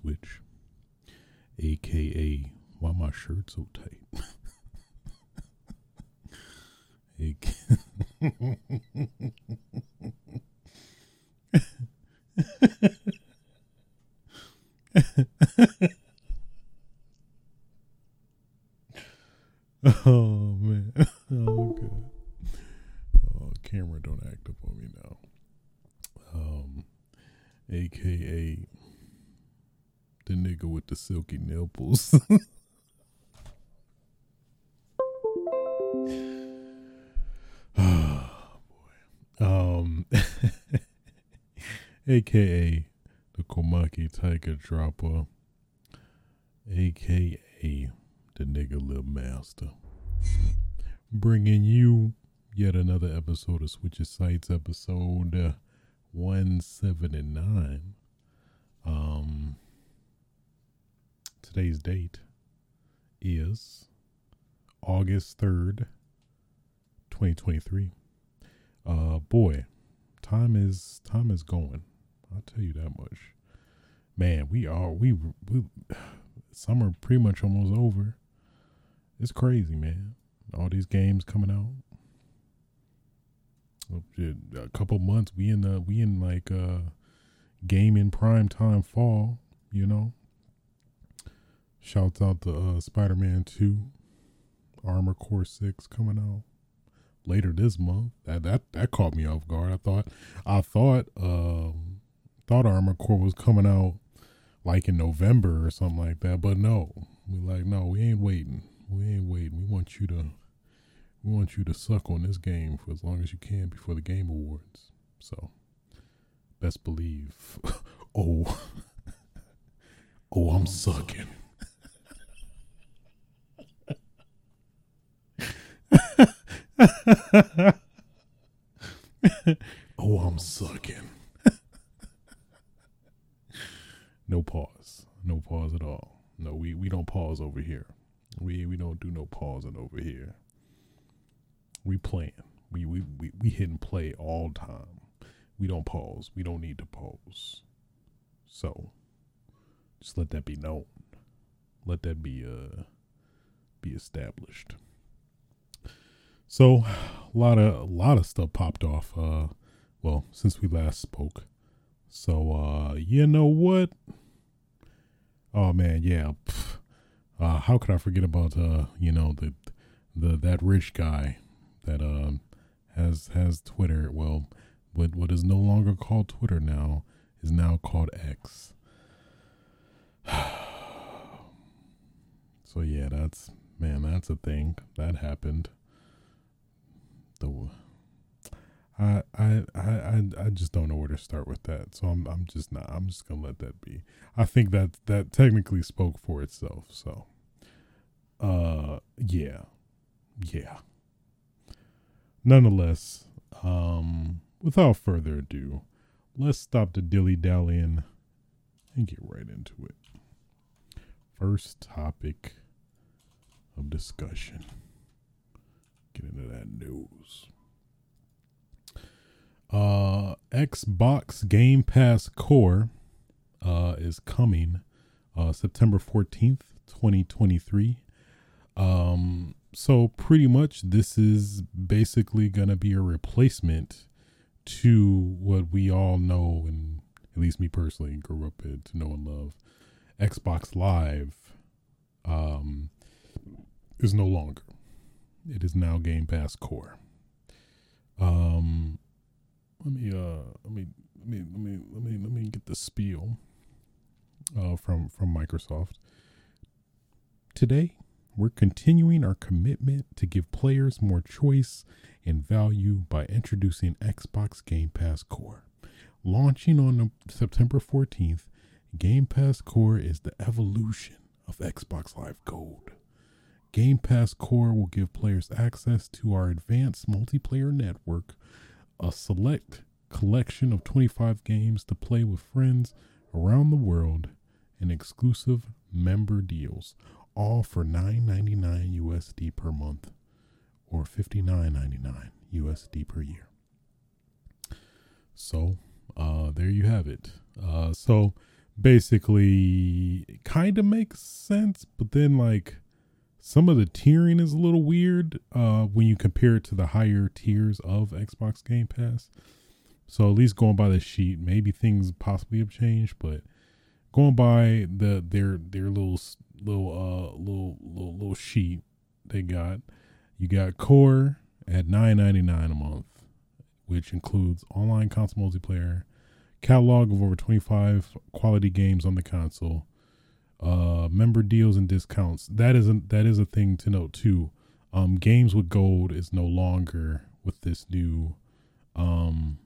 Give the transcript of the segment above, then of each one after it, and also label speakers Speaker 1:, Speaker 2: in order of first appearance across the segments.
Speaker 1: Switch, aka Why My Shirt So Tight. oh nipples. boy. Um, aka the Komaki Tiger Dropper, aka the nigga Lil Master, bringing you yet another episode of Switch's Sights, episode uh, 179. Um, today's date is August 3rd, 2023. Uh, boy, time is time is going. I'll tell you that much. Man, we are we, we summer pretty much almost over. It's crazy, man. All these games coming out. Oh, A couple months, we in the we in like uh gaming prime time fall. You know. Shouts out to uh, Spider Man Two, Armored Core Six coming out later this month. That that that caught me off guard. I thought I thought um thought Armored Core was coming out like in November or something like that, but no. We like no, we ain't waiting. We ain't waiting. We want you to we want you to suck on this game for as long as you can before the game awards. So best believe oh oh I'm sucking. oh, I'm sucking. no pause. No pause at all. No, we, we don't pause over here. We we don't do no pausing over here. We playing. We we we, we hit and play all time. We don't pause. We don't need to pause. So just let that be known. Let that be uh be established. So, a lot of a lot of stuff popped off. Uh, well, since we last spoke. So, uh, you know what? Oh man, yeah. Uh, how could I forget about uh, you know, the the that rich guy that um has has Twitter. Well, what what is no longer called Twitter now is now called X. so yeah, that's man, that's a thing that happened the I, I I I just don't know where to start with that. So I'm I'm just not I'm just gonna let that be. I think that that technically spoke for itself. So uh yeah. Yeah. Nonetheless, um without further ado, let's stop the dilly dallying and get right into it. First topic of discussion. Get into that news. Uh, Xbox Game Pass Core uh, is coming uh, September 14th, 2023. Um, so, pretty much, this is basically going to be a replacement to what we all know, and at least me personally grew up to know and love. Xbox Live um, is no longer. It is now Game Pass Core. Um, let me uh, let me let me let me let me let me get the spiel uh, from from Microsoft. Today, we're continuing our commitment to give players more choice and value by introducing Xbox Game Pass Core. Launching on September 14th, Game Pass Core is the evolution of Xbox Live Gold. Game Pass Core will give players access to our advanced multiplayer network, a select collection of 25 games to play with friends around the world and exclusive member deals, all for $9.99 USD per month or $59.99 USD per year. So, uh, there you have it. Uh, so basically, it kind of makes sense, but then like some of the tiering is a little weird uh, when you compare it to the higher tiers of Xbox Game Pass. So at least going by the sheet, maybe things possibly have changed, but going by the their their little little uh little little little sheet they got, you got Core at nine ninety nine a month, which includes online console multiplayer, catalog of over twenty five quality games on the console, uh, member deals and discounts. That is a, that is a thing to note too. Um, games with gold is no longer with this new um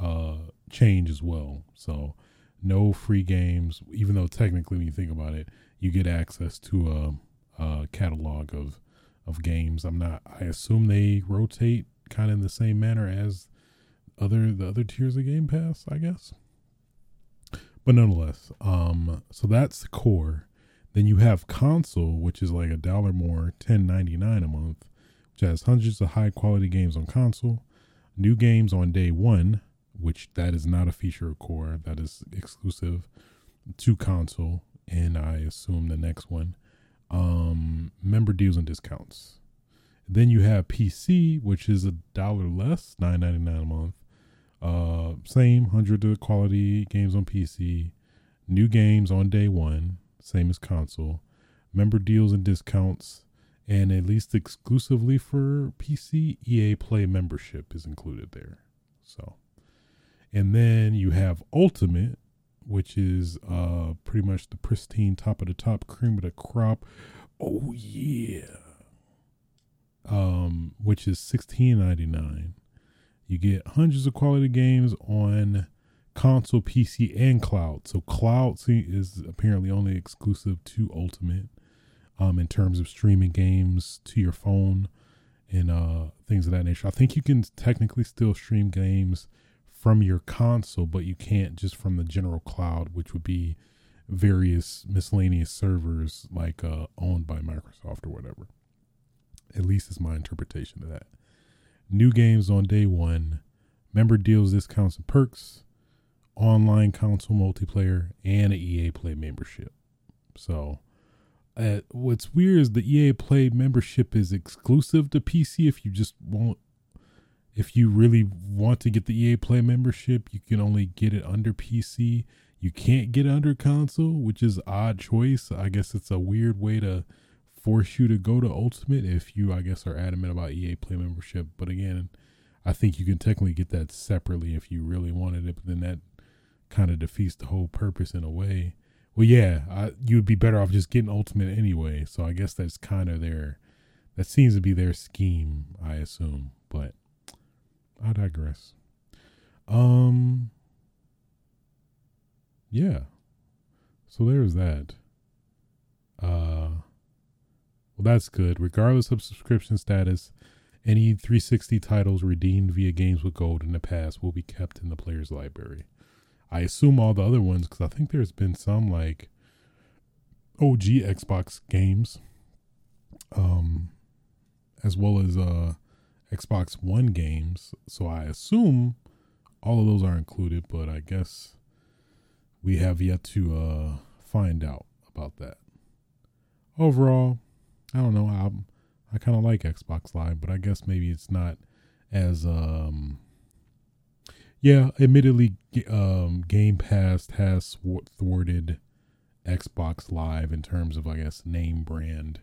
Speaker 1: uh, change as well. So no free games, even though technically when you think about it, you get access to a, a catalog of of games. I'm not. I assume they rotate kind of in the same manner as other the other tiers of Game Pass, I guess. But nonetheless, um, so that's the core. Then you have console, which is like a dollar more, ten ninety nine a month, which has hundreds of high quality games on console, new games on day one, which that is not a feature of core that is exclusive to console and i assume the next one um member deals and discounts then you have pc which is a dollar less 9.99 a month uh same 100 of quality games on pc new games on day one same as console member deals and discounts and at least exclusively for pc ea play membership is included there so and then you have Ultimate, which is uh pretty much the pristine top of the top cream of the crop. Oh yeah. Um, which is sixteen ninety nine. You get hundreds of quality games on console, PC, and cloud. So cloud is apparently only exclusive to Ultimate, um, in terms of streaming games to your phone and uh things of that nature. I think you can technically still stream games from your console, but you can't just from the general cloud, which would be various miscellaneous servers like uh, owned by Microsoft or whatever. At least is my interpretation of that. New games on day one, member deals, discounts, and perks, online console multiplayer, and an EA Play membership. So, uh, what's weird is the EA Play membership is exclusive to PC if you just want if you really want to get the EA Play membership, you can only get it under PC. You can't get under console, which is odd choice. I guess it's a weird way to force you to go to Ultimate if you, I guess, are adamant about EA Play membership. But again, I think you can technically get that separately if you really wanted it. But then that kind of defeats the whole purpose in a way. Well, yeah, I, you would be better off just getting Ultimate anyway. So I guess that's kind of their, that seems to be their scheme, I assume. But I digress. Um yeah. So there's that. Uh well that's good. Regardless of subscription status, any 360 titles redeemed via games with gold in the past will be kept in the player's library. I assume all the other ones because I think there's been some like OG Xbox games, um, as well as uh Xbox One games. So I assume all of those are included, but I guess we have yet to uh, find out about that. Overall, I don't know. I I kind of like Xbox Live, but I guess maybe it's not as um yeah, admittedly um Game Pass has thwarted Xbox Live in terms of I guess name brand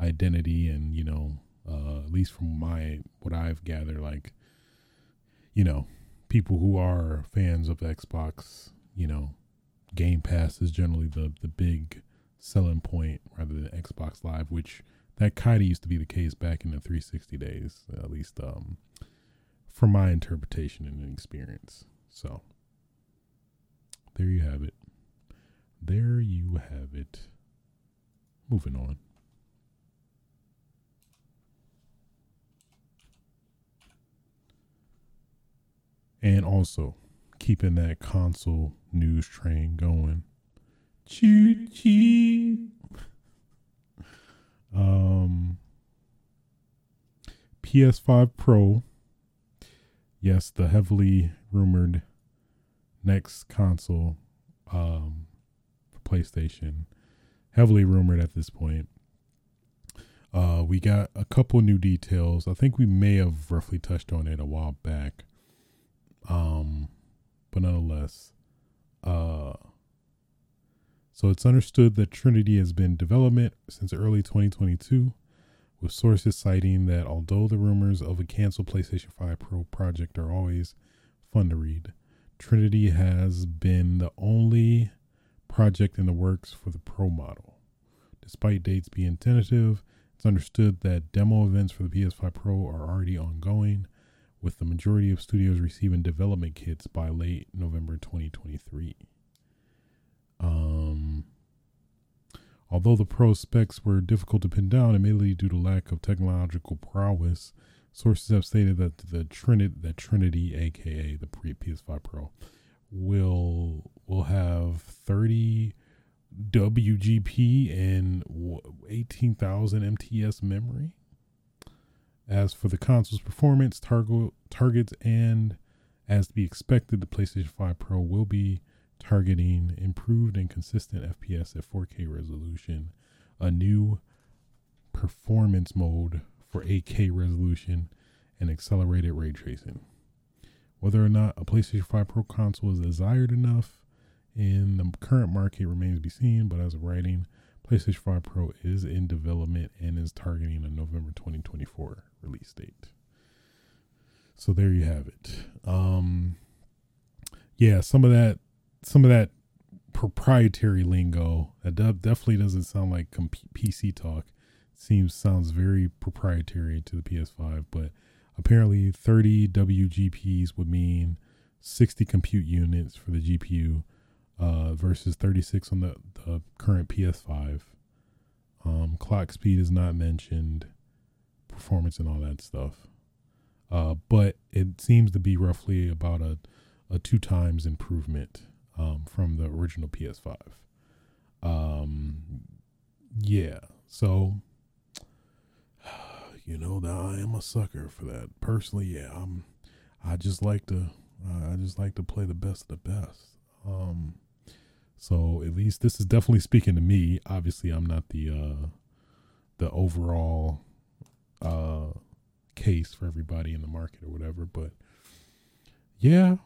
Speaker 1: identity and you know uh, at least from my what I've gathered, like you know, people who are fans of Xbox, you know, Game Pass is generally the the big selling point rather than Xbox Live, which that kind of used to be the case back in the 360 days, at least um, from my interpretation and experience. So there you have it. There you have it. Moving on. And also keeping that console news train going. Choo choo. Um, PS5 Pro. Yes, the heavily rumored next console um, PlayStation. Heavily rumored at this point. Uh, we got a couple new details. I think we may have roughly touched on it a while back. Um, but nonetheless, uh, so it's understood that Trinity has been in development since early 2022, with sources citing that although the rumors of a canceled PlayStation 5 Pro project are always fun to read, Trinity has been the only project in the works for the Pro model. Despite dates being tentative, it's understood that demo events for the PS5 Pro are already ongoing, with the majority of studios receiving development kits by late November 2023. Um, although the Pro specs were difficult to pin down, admittedly due to lack of technological prowess, sources have stated that the Trinity, that Trinity, aka the pre PS5 Pro, will will have 30 WGP and 18,000 MTS memory. As for the console's performance, target, targets, and as to be expected, the PlayStation 5 Pro will be targeting improved and consistent FPS at 4K resolution, a new performance mode for 8K resolution, and accelerated ray tracing. Whether or not a PlayStation 5 Pro console is desired enough in the current market remains to be seen, but as of writing, PlayStation 5 Pro is in development and is targeting a November 2024 release date. So there you have it. Um, yeah, some of that, some of that proprietary lingo that definitely doesn't sound like PC talk. Seems sounds very proprietary to the PS5, but apparently 30 WGPs would mean 60 compute units for the GPU uh, versus 36 on the, the current PS5. Um, clock speed is not mentioned, performance and all that stuff. Uh, but it seems to be roughly about a, a two times improvement um, from the original PS5. Um, yeah, so you know that I am a sucker for that. Personally, yeah, I'm. I just like to. Uh, I just like to play the best of the best. Um, so at least this is definitely speaking to me. Obviously, I'm not the uh, the overall uh, case for everybody in the market or whatever, but yeah,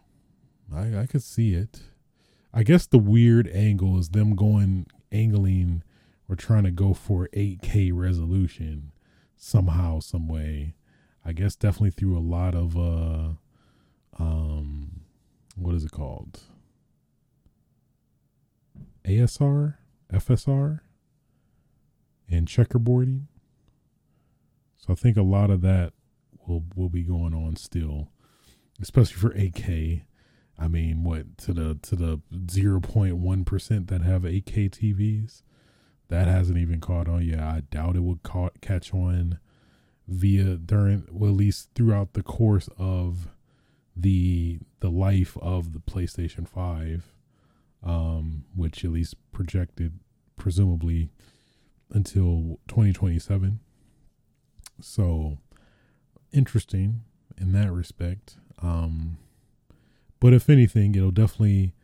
Speaker 1: I I could see it. I guess the weird angle is them going angling or trying to go for 8K resolution somehow, some way. I guess definitely through a lot of uh um what is it called? ASR, FSR, and checkerboarding. So I think a lot of that will will be going on still, especially for 8K. I mean, what to the to the 0.1 percent that have 8K TVs, that hasn't even caught on yet. I doubt it would caught, catch on via during well at least throughout the course of the the life of the PlayStation 5 um, which at least projected presumably until 2027. So interesting in that respect. Um, but if anything, it'll definitely,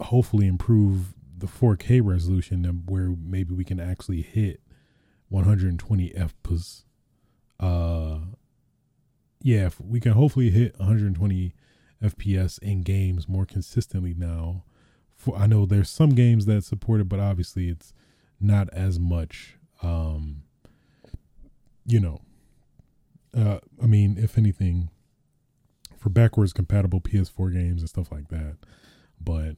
Speaker 1: hopefully, improve the 4K resolution where maybe we can actually hit 120 FPS. Uh, yeah, we can hopefully hit 120 FPS in games more consistently now for I know there's some games that support it, but obviously it's not as much. Um, you know, uh, I mean, if anything, for backwards compatible PS4 games and stuff like that, but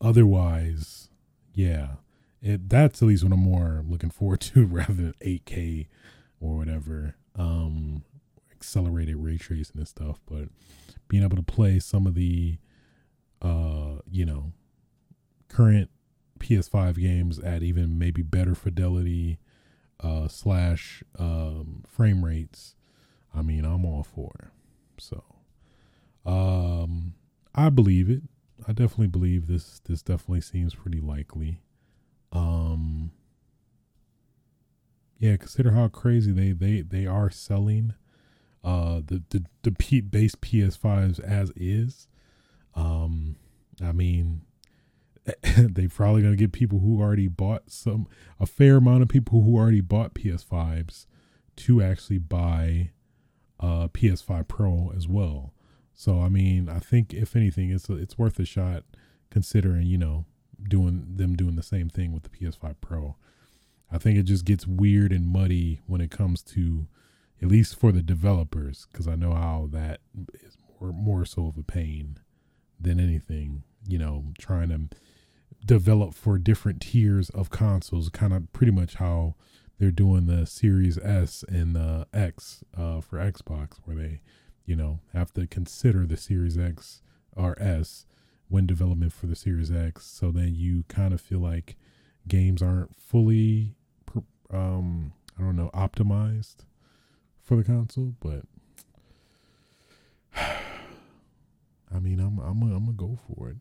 Speaker 1: otherwise, yeah, it that's at least what I'm more looking forward to rather than 8K or whatever. Um, accelerated ray tracing and stuff, but being able to play some of the, uh, you know, current PS5 games at even maybe better fidelity uh, slash um, frame rates, I mean, I'm all for. It. So, Um, I believe it. I definitely believe this. This definitely seems pretty likely. Um, yeah, consider how crazy they they they are selling uh the the the P- base PS5s as is. Um, I mean, they probably gonna get people who already bought some a fair amount of people who already bought PS5s to actually buy uh PS5 Pro as well. So I mean, I think if anything, it's it's worth a shot considering you know doing them doing the same thing with the PS5 Pro. I think it just gets weird and muddy when it comes to, at least for the developers, because I know how that is more more so of a pain than anything. You know, trying to develop for different tiers of consoles, kind of pretty much how they're doing the Series S and the X uh, for Xbox, where they you know, have to consider the Series X or S when development for the Series X. So then you kind of feel like games aren't fully, um, I don't know, optimized for the console. But I mean, I'm I'm I'm gonna go for it.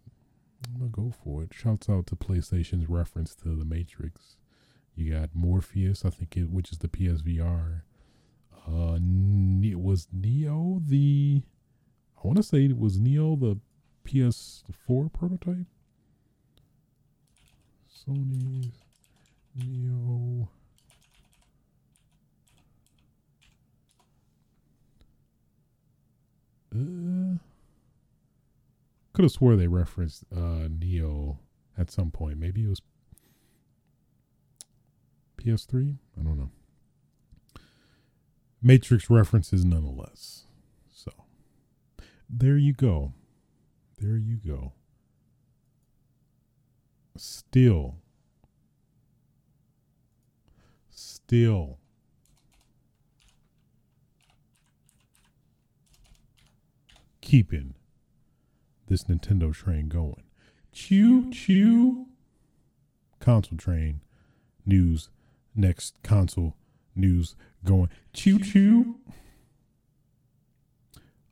Speaker 1: I'm gonna go for it. Shouts out to PlayStation's reference to the Matrix. You got Morpheus, I think it, which is the PSVR uh, was Neo the? I want to say it was Neo the PS4 prototype. Sony's Neo. Uh, could have swore they referenced uh, Neo at some point. Maybe it was PS3. I don't know. Matrix references nonetheless. So there you go. There you go. Still, still keeping this Nintendo train going. Choo choo. Console train news. Next console news going choo choo.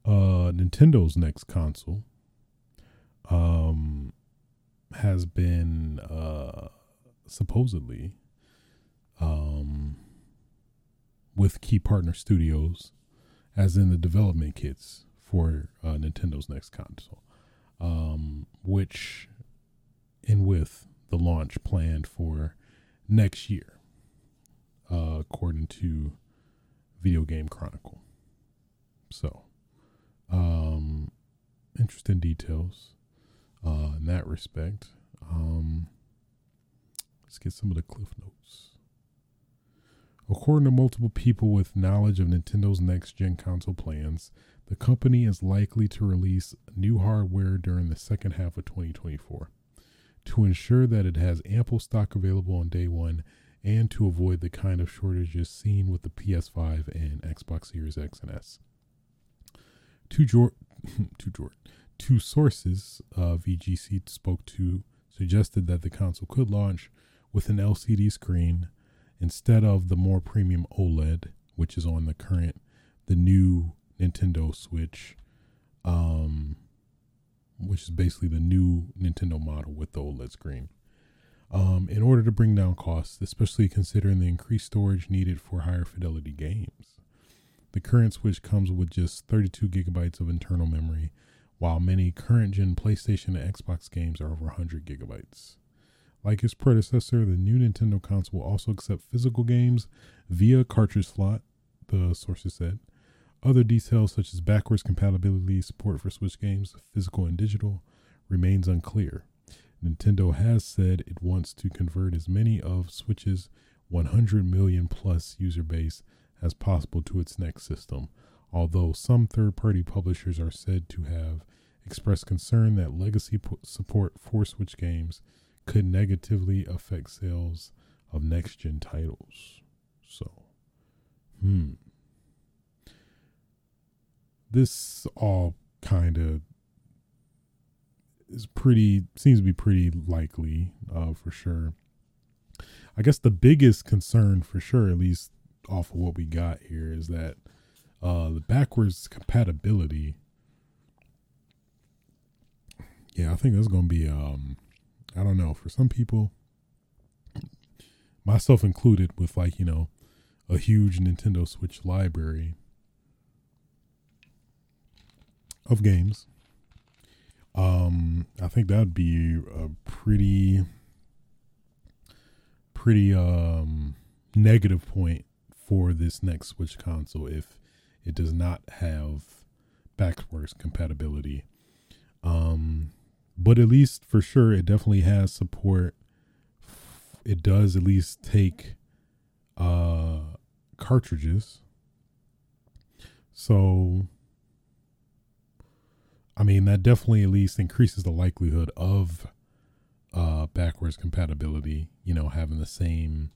Speaker 1: Uh, Nintendo's next console um, has been uh, supposedly um, with key partner studios, as in the development kits for uh, Nintendo's next console, um, which, in with the launch planned for next year uh, according to Video Game Chronicle. So, um, interesting details uh, in that respect. Um, let's get some of the cliff notes. According to multiple people with knowledge of Nintendo's next gen console plans, the company is likely to release new hardware during the second half of 2024. To ensure that it has ample stock available on day one, and to avoid the kind of shortages seen with the PS5 and Xbox Series X and S. Two, Jor- two, Jor- two sources uh, VGC spoke to suggested that the console could launch with an LCD screen instead of the more premium OLED, which is on the current, the new Nintendo Switch, um, which is basically the new Nintendo model with the OLED screen um, in order to bring down costs, especially considering the increased storage needed for higher fidelity games. The current Switch comes with just 32 gigabytes of internal memory, while many current gen PlayStation and Xbox games are over 100 gigabytes. Like its predecessor, the new Nintendo console will also accept physical games via cartridge slot, the sources said. Other details such as backwards compatibility, support for Switch games, physical and digital, remains unclear. Nintendo has said it wants to convert as many of Switch's 100 million plus user base as possible to its next system, although some third party publishers are said to have expressed concern that legacy support for Switch games could negatively affect sales of next gen titles. So, hmm. This all kind of is pretty seems to be pretty likely uh, for sure. I guess the biggest concern for sure, at least off of what we got here, is that uh, the backwards compatibility yeah, I think that's gonna be um, I don't know for some people, myself included, with like you know, a huge Nintendo Switch library of games. Um, I think that'd be a pretty, pretty um negative point for this next Switch console if it does not have backwards compatibility. Um, but at least for sure, it definitely has support. It does at least take uh, cartridges. So, I mean, that definitely at least increases the likelihood of uh, backwards compatibility, you know, having the same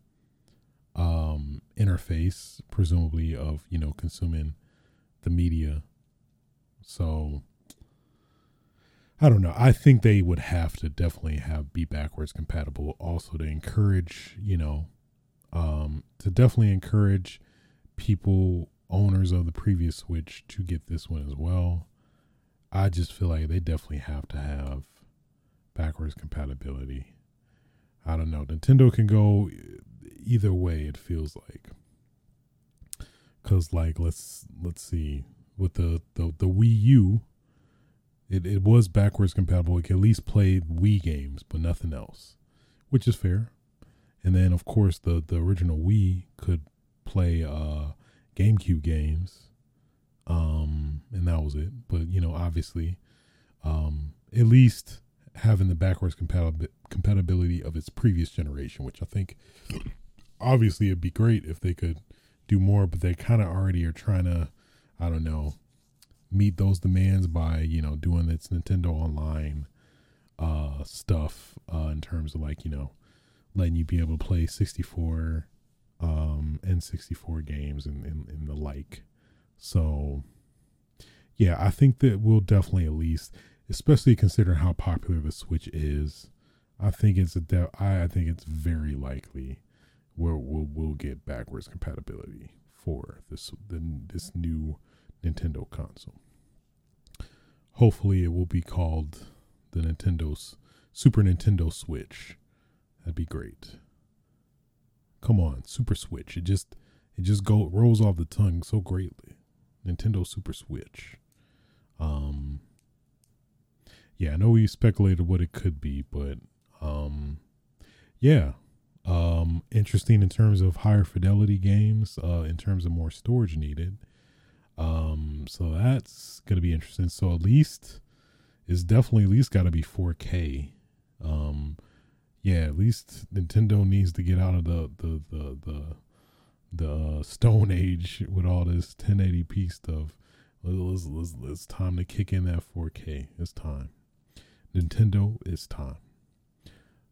Speaker 1: um, interface, presumably, of, you know, consuming the media. So, I don't know. I think they would have to definitely have be backwards compatible also to encourage, you know, um, to definitely encourage people, owners of the previous Switch, to get this one as well. I just feel like they definitely have to have backwards compatibility. I don't know. Nintendo can go either way. It feels like, cause like let's let's see with the the the Wii U it, it was backwards compatible. It could at least play Wii games, but nothing else, which is fair. And then, of course, the, the original Wii could play uh, GameCube games, um, and that was it. But you know, obviously, um, at least having the backwards compatib- compatibility of its previous generation, which I think obviously it'd be great if they could do more, but they kind of already are trying to, I don't know, meet those demands by you know doing its Nintendo Online uh, stuff uh, in terms of like you know letting you be able to play 64 um, N64 games and, and, and the like. So yeah, I think that we'll definitely at least, especially considering how popular the Switch is, I think it's a de- I, I think it's very likely we'll we'll, we'll get backwards compatibility for this the, this new Nintendo console. Hopefully, it will be called the Nintendo's Super Nintendo Switch. That'd be great. Come on, Super Switch. It just it just go rolls off the tongue so greatly. Nintendo Super Switch. Um Yeah, I know we speculated what it could be, but um yeah. Um interesting in terms of higher fidelity games, uh in terms of more storage needed. Um, so that's gonna be interesting. So at least it's definitely at least got to be 4K. Um, yeah, at least Nintendo needs to get out of the the the the, the Stone Age with all this 1080p stuff. It's, time to kick in that 4K. It's time. Nintendo, it's time.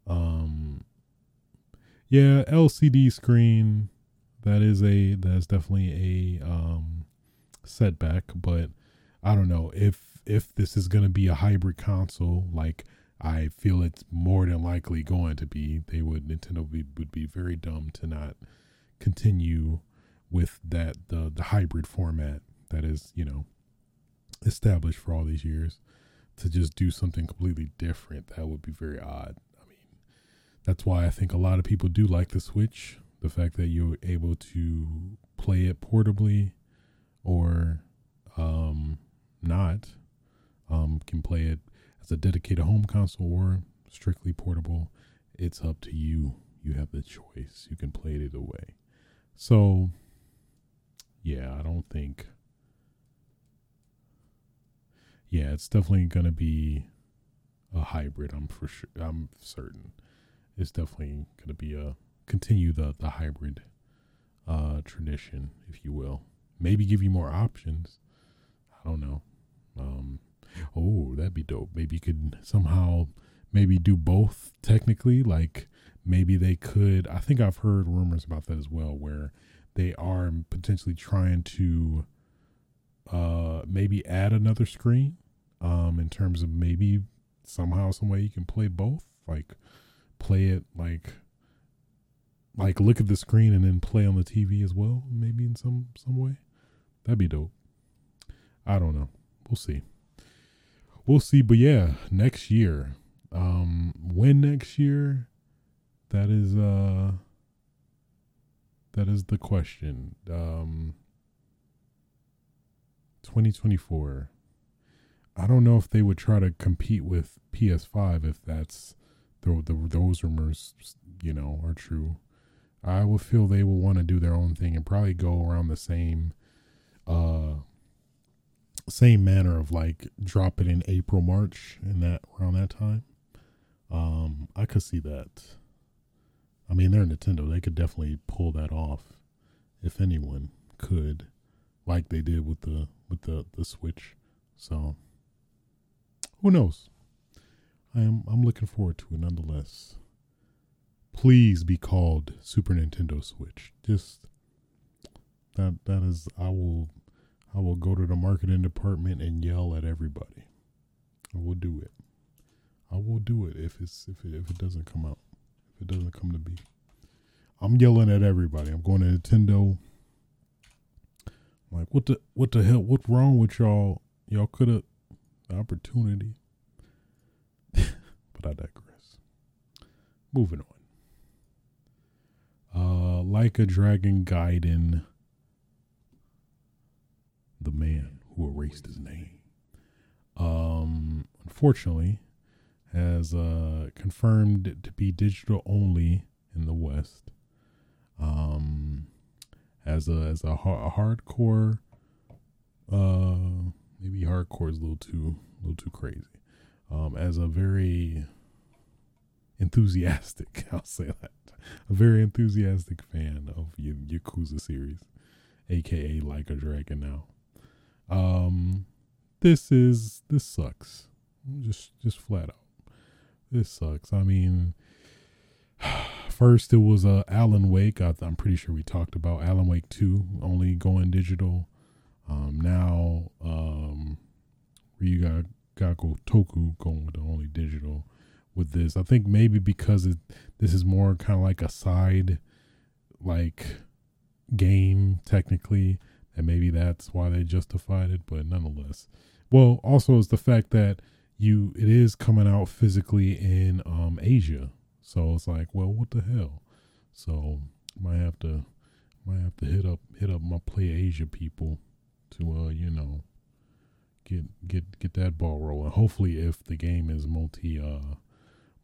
Speaker 1: Um, yeah, LCD screen. That is a that's definitely a um setback, but I don't know if if this is to be a hybrid console like I feel it's more than likely going to be. They would Nintendo be, would be very dumb to not continue with that the the hybrid format that is you know established for all these years to just do something completely different. That would be very odd. I mean, that's why I think a lot of people do like the Switch. The fact that you're able to play it portably or um, not. Um, can play it as a dedicated home console or strictly portable. It's up to you. You have the choice. You can play it either way. So, yeah, I don't think. Yeah, it's definitely going to be a hybrid. I'm for sure. I'm certain. It's definitely going to be a continue the the hybrid uh, tradition, if you will maybe give you more options. I don't know. Um, oh, that'd be dope. Maybe you could somehow maybe do both technically. Like maybe they could. I think I've heard rumors about that as well, where they are potentially trying to uh, maybe add another screen um, in terms of maybe somehow, some way you can play both. Like play it like like look at the screen and then play on the TV as well, maybe in some some way. That'd be dope. I don't know. We'll see. we'll see. But yeah, next year. Um, when next year? That is uh. That is the question. Um. 2024. I don't know if they would try to compete with PS5 if that's the, the those rumors, you know, are true. I would feel they will want to do their own thing and probably go around the same uh same manner of like drop it in April, March in that around that time. Um I could see that. I mean, they're Nintendo. They could definitely pull that off if anyone could like they did with the with the the Switch. So who knows? I am I'm looking forward to it nonetheless. Please be called Super Nintendo Switch. Just that that is I will I will go to the marketing department and yell at everybody. I will do it. I will do it if it's if it, if it doesn't come out. It doesn't come to be. I'm yelling at everybody. I'm going to Nintendo. I'm like what the what the hell? What's wrong with y'all? Y'all could have opportunity. but I digress. Moving on. Uh, like a dragon Gaiden, the man who erased his name. Um, unfortunately, has uh, confirmed to be digital only in the West. Um, as a as a, a hardcore, uh, maybe hardcore is a little too a little too crazy. Um, as a very enthusiastic, I'll say that, a very enthusiastic fan of y- Yakuza series, aka Like a Dragon. Now, um, this is this sucks. Just just flat out, this sucks. I mean. First, it was uh, Alan Wake. I, am pretty sure we talked about Alan Wake 2 only going digital. Um, now, um, you got Gakko Toku going with only digital with this. I think maybe because it, this is more kind of like a side, like game technically, and maybe that's why they justified it. But nonetheless, well, also is the fact that you it is coming out physically in um Asia, so it's like, well, what the hell? So might have to might have to hit up hit up my Play Asia people to uh you know get get get that ball rolling. Hopefully, if the game is multi uh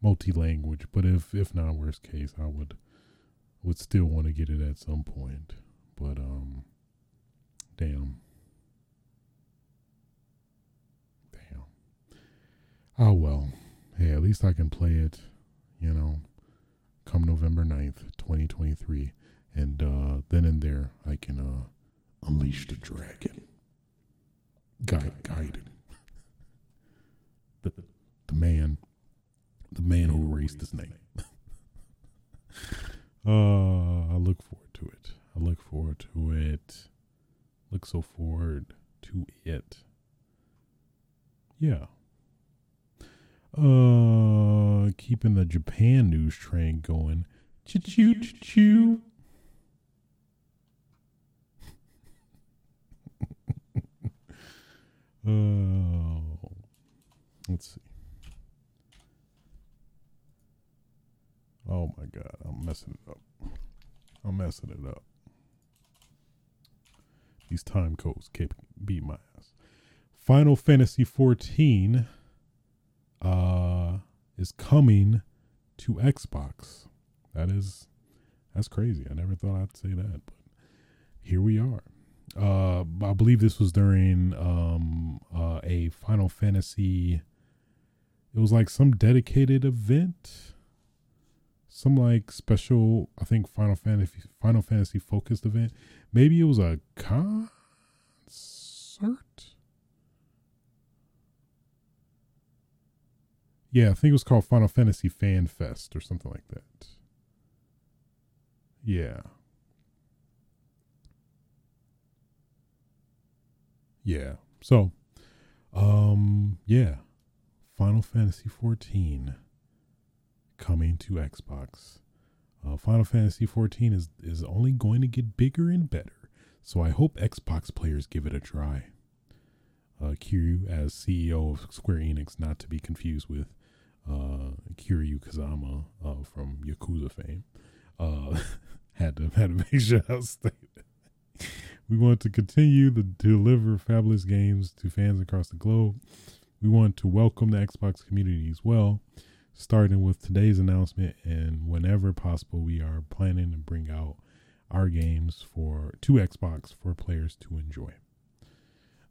Speaker 1: multi language, but if if not, worst case, I would would still want to get it at some point. But um, damn, damn. Oh well. Hey, at least I can play it. You know, come November 9th, twenty twenty three, and uh, then and there I can uh unleash the dragon. Guide, guided. The, the man, the man who erased his name. uh, I look forward to it. I look forward to it. Look so forward to it. Yeah. Uh, keeping the Japan news train going. Choo choo choo. Oh, let's see. Oh my God, I'm messing it up. I'm messing it up. These time codes keep beat my ass. Final Fantasy 14 uh, is coming to Xbox. That is that's crazy. I never thought I'd say that, but here we are uh, I believe this was during um, uh, a Final Fantasy. It was like some dedicated event, some like special. I think Final Fantasy Final Fantasy focused event. Maybe it was a concert. Yeah, I think it was called Final Fantasy Fan Fest or something like that. Yeah. Yeah. So, um, yeah. Final Fantasy 14 coming to Xbox. Uh, Final Fantasy 14 is is only going to get bigger and better. So I hope Xbox players give it a try. Uh, Kiryu as CEO of Square Enix, not to be confused with uh, Kiryu Kazama uh, from Yakuza fame. Uh, had to had to make sure I We want to continue to deliver fabulous games to fans across the globe. We want to welcome the Xbox community as well, starting with today's announcement. And whenever possible, we are planning to bring out our games for to Xbox for players to enjoy.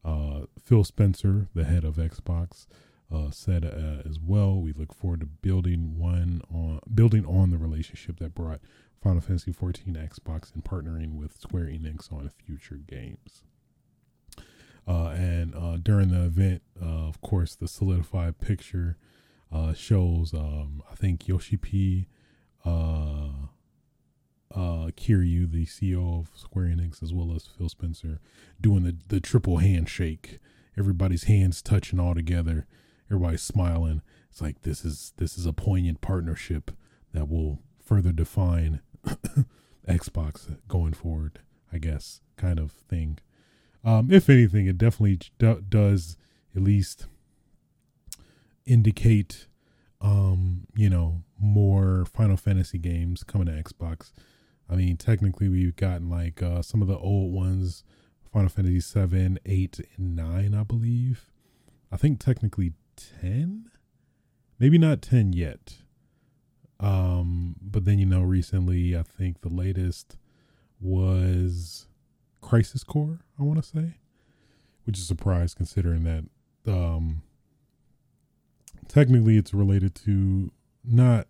Speaker 1: Uh, Phil Spencer, the head of Xbox, uh, said uh, as well. We look forward to building one on building on the relationship that brought Final Fantasy XIV Xbox and partnering with Square Enix on future games. Uh, and uh, during the event, uh, of course, the solidified picture shows, um, I think, Yoshi P, uh, Kiryu, the CEO of Square Enix, as well as Phil Spencer, doing the, the triple handshake. Everybody's hands touching all together. Everybody's smiling. It's like this is this is a poignant partnership that will further define Xbox going forward. I guess kind of thing. Um, if anything, it definitely do- does at least indicate, um, you know, more Final Fantasy games coming to Xbox. I mean, technically, we've gotten like uh, some of the old ones, Final Fantasy 7, 8, and 9, I believe. I think technically 10, maybe not 10 yet. Um, but then, you know, recently, I think the latest was Crisis Core, I want to say, which is a surprise considering that um, technically it's related to not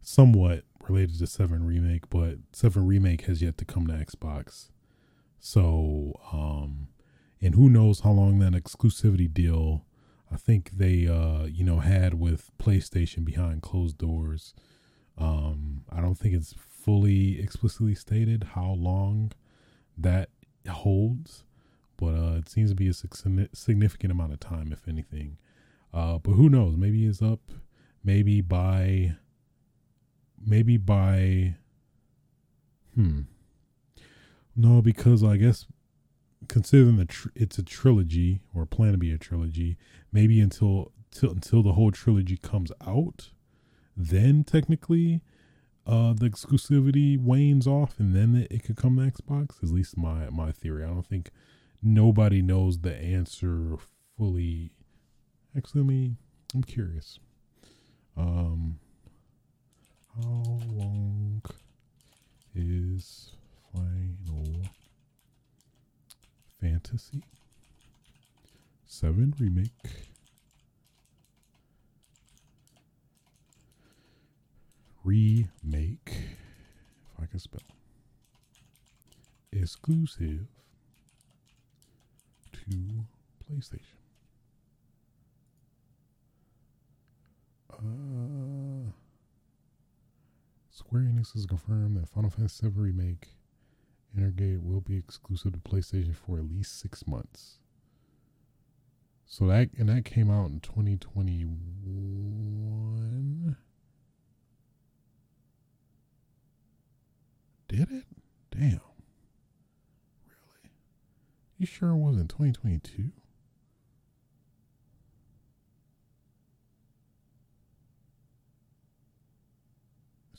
Speaker 1: somewhat related to 7 Remake, but 7 Remake has yet to come to Xbox. So, um, and who knows how long that exclusivity deal I think they uh, you know had with PlayStation behind closed doors. Um, I don't think it's fully explicitly stated how long that holds, but uh, it seems to be a significant amount of time, if anything. Uh, but who knows? Maybe it's up. Maybe by. Maybe by. Hmm. No, because I guess considering the tr- it's a trilogy or plan to be a trilogy, maybe until till, until the whole trilogy comes out, then technically uh, the exclusivity wanes off, and then it, it could come to Xbox. At least my my theory. I don't think nobody knows the answer fully. Actually, let me. I'm curious. Um, how long is Final Fantasy? 7 Remake. Remake, if I can spell, exclusive to PlayStation. Uh, Square Enix has confirmed that Final Fantasy VII Remake Intergrade will be exclusive to PlayStation for at least six months. So that and that came out in 2021. Did it? Damn. Really? You sure it wasn't 2022?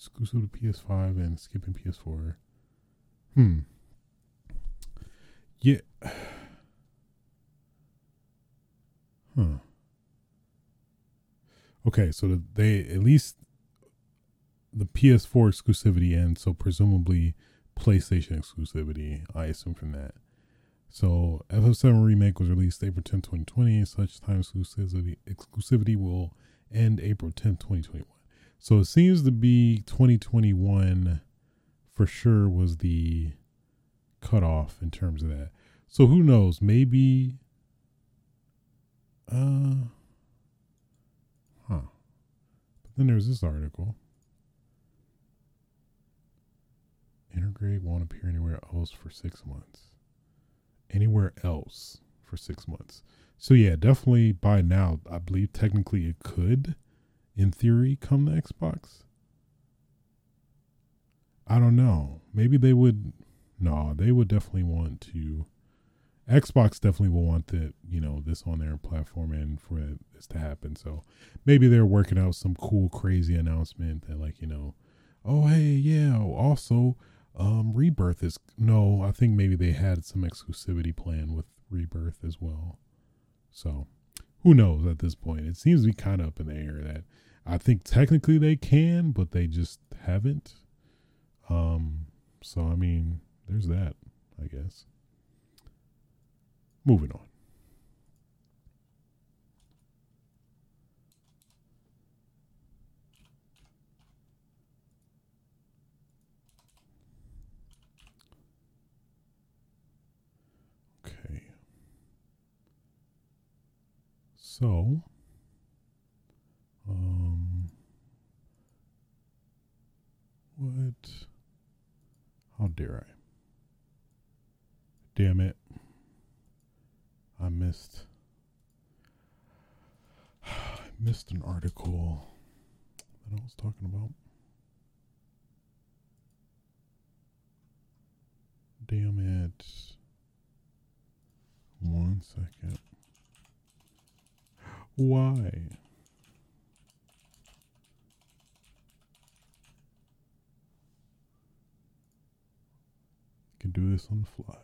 Speaker 1: Exclusive to PS5 and skipping PS4. Hmm. Yeah. Huh. Okay, so they at least the PS4 exclusivity ends, so presumably PlayStation exclusivity, I assume from that. So FF7 Remake was released April 10, 2020. Such time exclusivity exclusivity will end April 10, 2021. So it seems to be 2021 for sure was the cutoff in terms of that. So who knows? Maybe. Uh. Huh. But then there's this article. Intergrade won't appear anywhere else for six months. Anywhere else for six months. So yeah, definitely by now, I believe technically it could, in theory, come to Xbox. I don't know. Maybe they would. No, they would definitely want to Xbox definitely will want the you know this on their platform and for this to happen. So maybe they're working out some cool, crazy announcement that like you know, oh hey yeah, also um Rebirth is no, I think maybe they had some exclusivity plan with Rebirth as well. So who knows at this point? It seems to be kind of up in the air that I think technically they can, but they just haven't. Um, so I mean, there's that, I guess. Moving on. Okay. So, um, what? Oh, How dare I? Damn it. I missed I missed an article that I was talking about. Damn it. One second. Why? Can do this on the fly.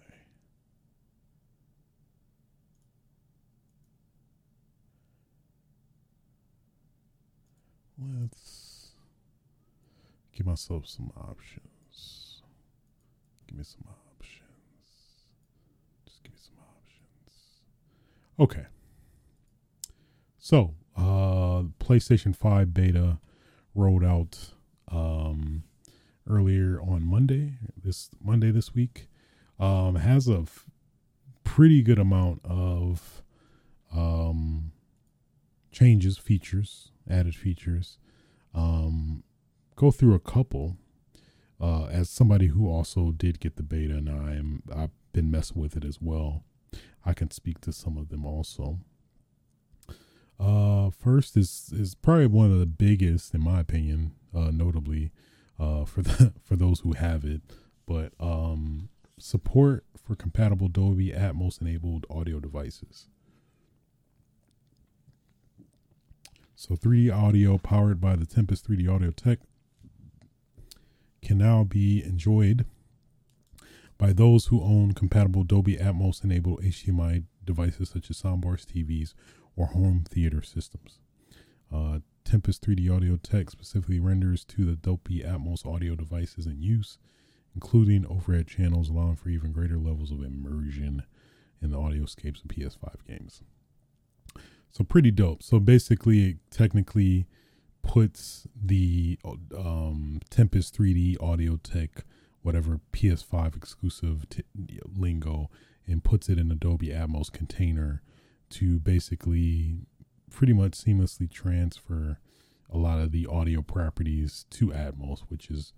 Speaker 1: Let's give myself some options. Give me some options. Just give me some options. Okay. So, uh PlayStation 5 beta rolled out um earlier on Monday, this Monday this week. Um has a f- pretty good amount of um changes, features added features. Um, go through a couple. Uh, as somebody who also did get the beta, and I am I've been messing with it as well. I can speak to some of them also. Uh, first is is probably one of the biggest, in my opinion, uh, notably, uh, for the for those who have it, but um, support for compatible Dolby Atmos enabled audio devices. So 3D audio powered by the Tempest 3D Audio Tech can now be enjoyed by those who own compatible Dolby Atmos enabled HDMI devices such as soundbars, TVs, or home theater systems. Uh, Tempest 3D Audio Tech specifically renders to the Dolby Atmos audio devices in use, including overhead channels, allowing for even greater levels of immersion in the audioscapes of PS5 games. So pretty dope. So basically, it technically puts the um, Tempest 3D Audio Tech, whatever PS5 exclusive t- lingo, and puts it in a Dolby Atmos container to basically pretty much seamlessly transfer a lot of the audio properties to Atmos, which is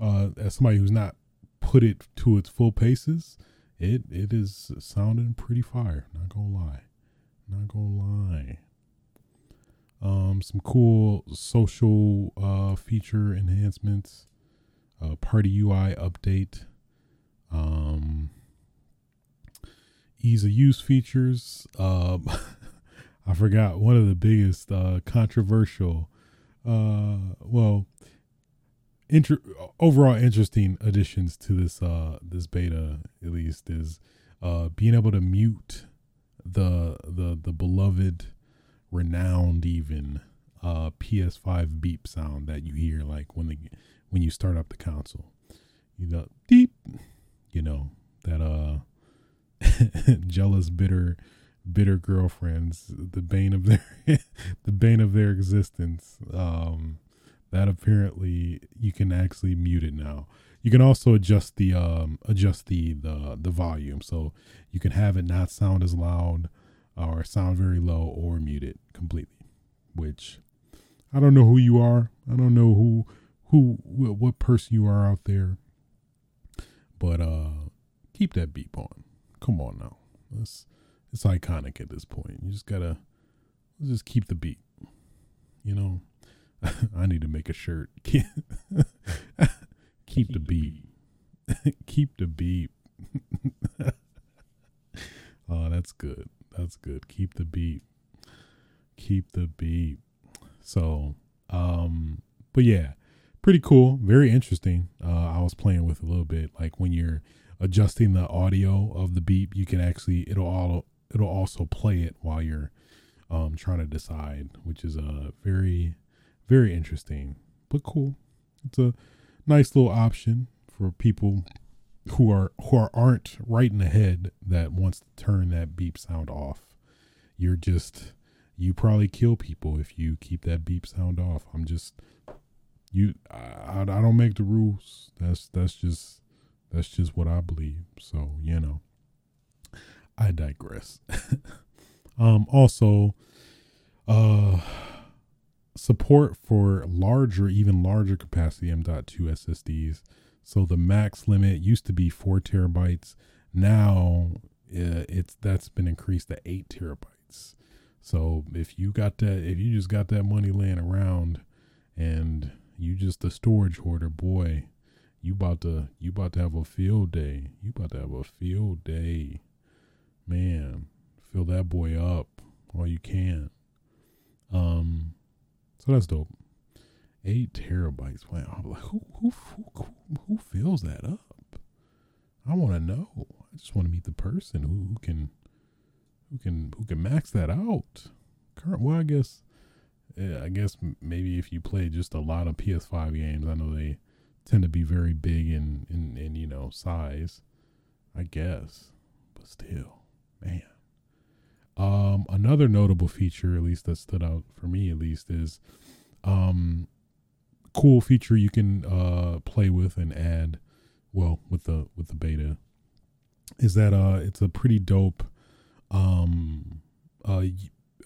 Speaker 1: uh, as somebody who's not put it to its full paces, it it is sounding pretty fire. Not gonna lie. Not gonna lie. Um, some cool social uh, feature enhancements. Uh, party UI update. Um, ease of use features. Um, I forgot one of the biggest uh, controversial. Uh, well, inter- overall interesting additions to this uh this beta at least is uh being able to mute the the the beloved, renowned even uh, PS5 beep sound that you hear like when the when you start up the console. You know, deep. You know that uh, jealous, bitter, bitter girlfriends, the bane of their the bane of their existence. Um, that apparently you can actually mute it now. You can also adjust the um, adjust the, the the volume, so you can have it not sound as loud or sound very low or mute it completely. Which I don't know who you are. I don't know who who what person you are out there, but uh, keep that beep on. Come on now, it's it's iconic at this point. You just gotta just keep the beat. You know, I need to make a shirt. keep the beat. keep the beat. Oh, that's good. That's good. Keep the beat. Keep the beat. So, um, but yeah, pretty cool. Very interesting. Uh, I was playing with a little bit. Like when you're adjusting the audio of the beep, you can actually it'll all it'll also play it while you're um trying to decide, which is a uh, very very interesting but cool. It's a nice little option for people who are who are aren't right in the head that wants to turn that beep sound off. You're just you probably kill people if you keep that beep sound off. I'm just you I, I don't make the rules. That's that's just that's just what I believe. So, you know. I digress. um also uh support for larger, even larger capacity M.2 SSDs. So the max limit used to be four terabytes. Now uh, it's that's been increased to eight terabytes. So if you got that, if you just got that money laying around, and you just a storage hoarder, boy, you about to you about to have a field day. You about to have a field day, man. Fill that boy up all you can. Um, so that's dope. Eight terabytes. Wow. Who, who, who, who fills that up? I want to know. I just want to meet the person who, who can, who can, who can max that out. Current. Well, I guess, yeah, I guess maybe if you play just a lot of PS5 games, I know they tend to be very big in, in, in you know, size. I guess, but still, man. Um, another notable feature, at least that stood out for me, at least, is um, cool feature you can uh, play with and add. Well, with the with the beta, is that uh, it's a pretty dope. Um, uh,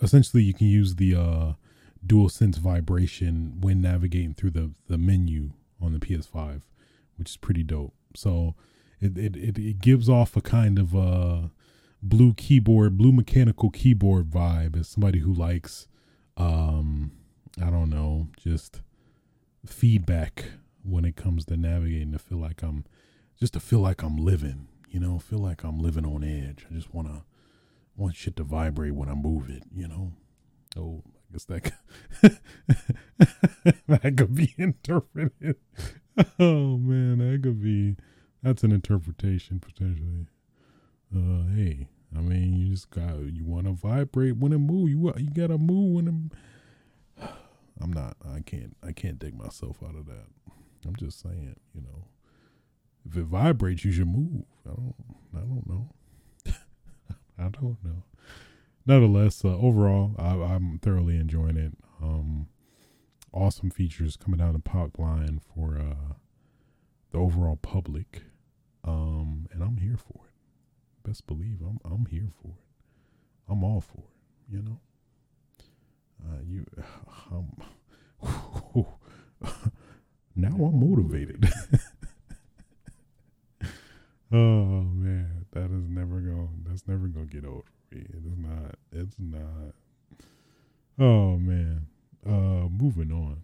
Speaker 1: essentially, you can use the uh, DualSense vibration when navigating through the the menu on the PS5, which is pretty dope. So it it it, it gives off a kind of uh blue keyboard, blue mechanical keyboard vibe as somebody who likes, um, I don't know, just feedback when it comes to navigating to feel like I'm just to feel like I'm living, you know, feel like I'm living on edge. I just want to want shit to vibrate when I move it, you know. Oh, I guess that could, that could be interpreted. Oh man, that could be that's an interpretation potentially uh, hey, I mean, you just got you want to vibrate when it move. You you gotta move when it. I'm not. I can't. I can't dig myself out of that. I'm just saying. You know, if it vibrates, you should move. I don't. I don't know. I don't know. Nonetheless, uh, overall, I, am thoroughly enjoying it. Um, awesome features coming down the pipeline for uh, the overall public, um, and I'm here for it best believe I'm I'm here for it. I'm all for it. You know. Uh, you, um, now I'm motivated. oh man, that is never going. That's never gonna get old for me. It is not. It's not. Oh man. Uh, moving on.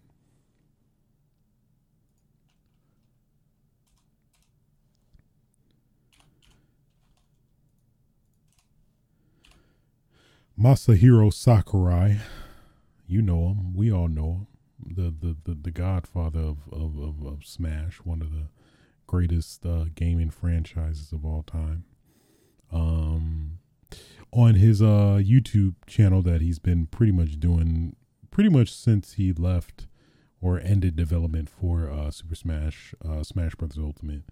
Speaker 1: Masahiro Sakurai, you know him. We all know him. The the the, the godfather of, of, of, of Smash, one of the greatest uh, gaming franchises of all time. Um, on his uh, YouTube channel that he's been pretty much doing pretty much since he left or ended development for uh, Super Smash uh, Smash Brothers Ultimate,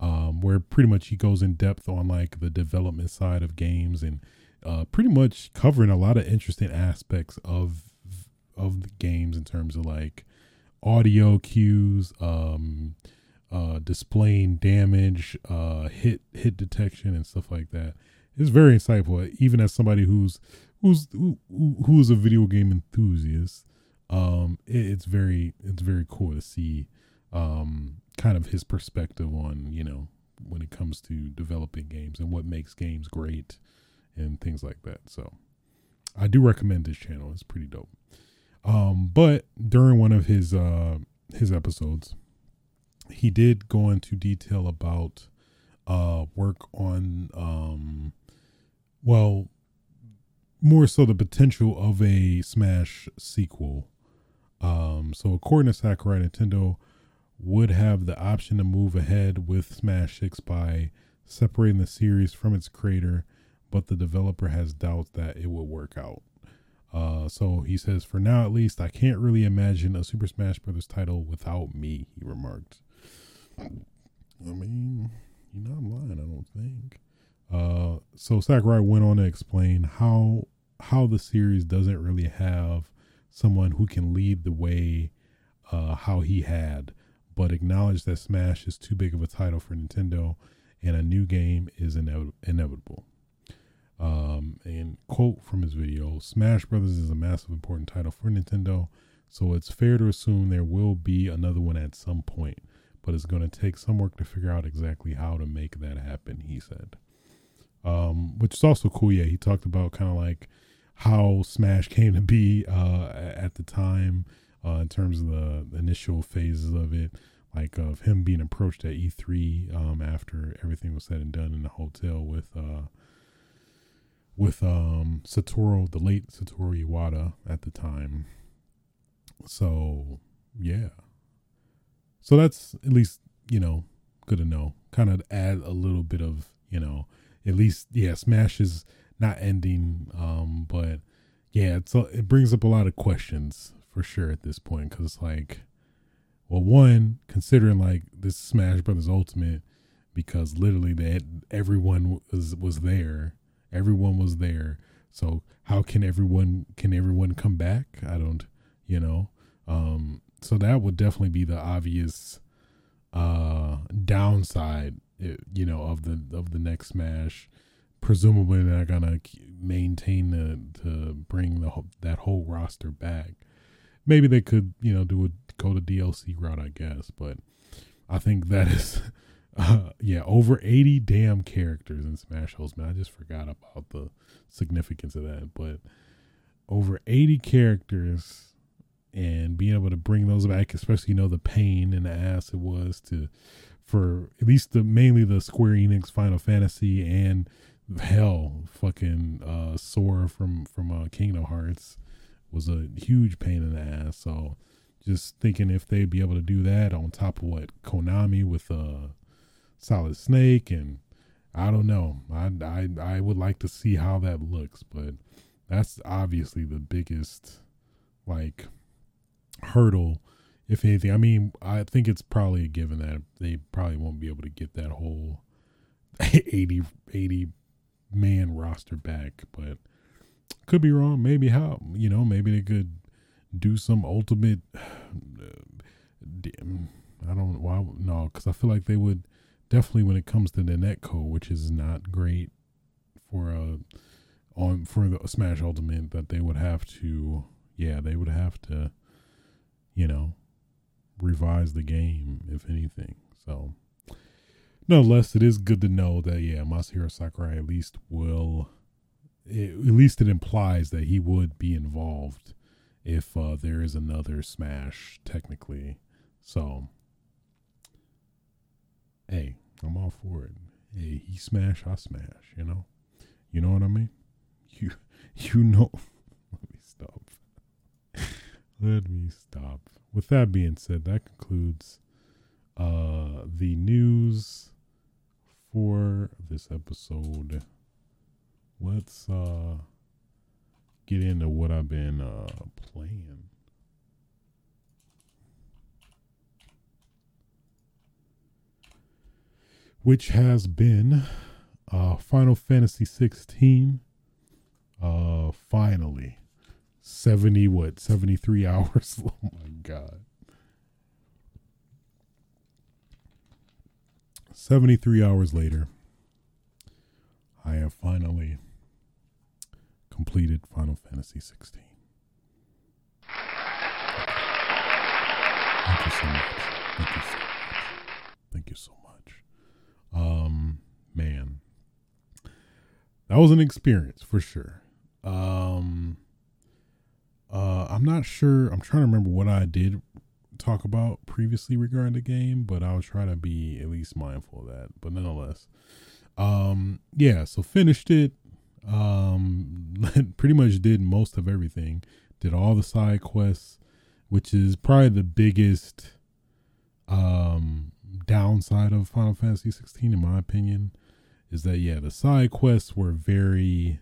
Speaker 1: um, where pretty much he goes in depth on like the development side of games and uh, pretty much covering a lot of interesting aspects of of the games in terms of like audio cues, um, uh, displaying damage, uh, hit hit detection, and stuff like that. It's very insightful, even as somebody who's who's who, who's a video game enthusiast. Um, it, it's very it's very cool to see um, kind of his perspective on you know when it comes to developing games and what makes games great and things like that. So I do recommend this channel. It's pretty dope. Um, but during one of his uh, his episodes, he did go into detail about uh, work on um, well, more so the potential of a Smash sequel. Um, so according to Sakurai, Nintendo would have the option to move ahead with Smash 6 by separating the series from its creator, but the developer has doubts that it will work out. Uh, so he says, for now at least, I can't really imagine a Super Smash Brothers title without me, he remarked. I mean, you're not lying, I don't think. Uh, so Sakurai went on to explain how how the series doesn't really have someone who can lead the way uh, how he had, but acknowledged that Smash is too big of a title for Nintendo and a new game is ine- inevitable. Um, and quote from his video Smash Brothers is a massive important title for Nintendo, so it's fair to assume there will be another one at some point, but it's going to take some work to figure out exactly how to make that happen, he said. Um, which is also cool. Yeah, he talked about kind of like how Smash came to be uh, at the time uh, in terms of the initial phases of it, like of him being approached at E3 um, after everything was said and done in the hotel with uh, with um, Satoru, the late Satoru Iwata at the time. So yeah, so that's at least you know good to know. Kind of add a little bit of you know at least yeah, Smash is not ending. Um, but yeah, it's a, it brings up a lot of questions for sure at this point because like, well, one considering like this Smash Brothers Ultimate because literally that everyone was was there, everyone was there. So how can everyone can everyone come back? I don't, you know. Um, so that would definitely be the obvious uh downside, eh, you know, of the of the next Smash presumably they're not gonna maintain the to bring the that whole roster back. Maybe they could, you know, do a go the DLC route, I guess. But I think that is, uh, yeah, over eighty damn characters in Smash Man. I just forgot about the significance of that, but over eighty characters and being able to bring those back, especially you know the pain in the ass it was to for at least the mainly the Square Enix Final Fantasy and hell, fucking uh, Sora from from uh, Kingdom Hearts was a huge pain in the ass. So just thinking if they'd be able to do that on top of what Konami with uh, Solid Snake and I don't know. I, I I would like to see how that looks, but that's obviously the biggest like hurdle if anything. I mean, I think it's probably a given that they probably won't be able to get that whole 80 80 man roster back, but could be wrong. Maybe how you know maybe they could do some ultimate. I don't why no because I feel like they would definitely when it comes to the netcode, which is not great for a on for the Smash Ultimate that they would have to yeah they would have to you know revise the game if anything so nonetheless, it is good to know that yeah, Masahiro Sakurai at least will, it, at least it implies that he would be involved if uh, there is another Smash technically. So, hey, I'm all for it. Hey, he smash, I smash. You know, you know what I mean. You, you know. Let me stop. Let me stop. With that being said, that concludes uh, the news for this episode, let's uh get into what I've been uh playing. Which has been uh Final Fantasy 16 uh finally 70 what 73 hours oh my god 73 hours later, I have finally completed Final Fantasy 16. Thank you so much. Thank you so much. Thank you so much. Um, man, that was an experience for sure. Um, uh, I'm not sure. I'm trying to remember what I did talk about previously regarding the game, but I'll try to be at least mindful of that. But nonetheless, um, yeah. So finished it. Um, pretty much did most of everything. Did all the side quests, which is probably the biggest um downside of Final Fantasy 16 in my opinion is that yeah, the side quests were very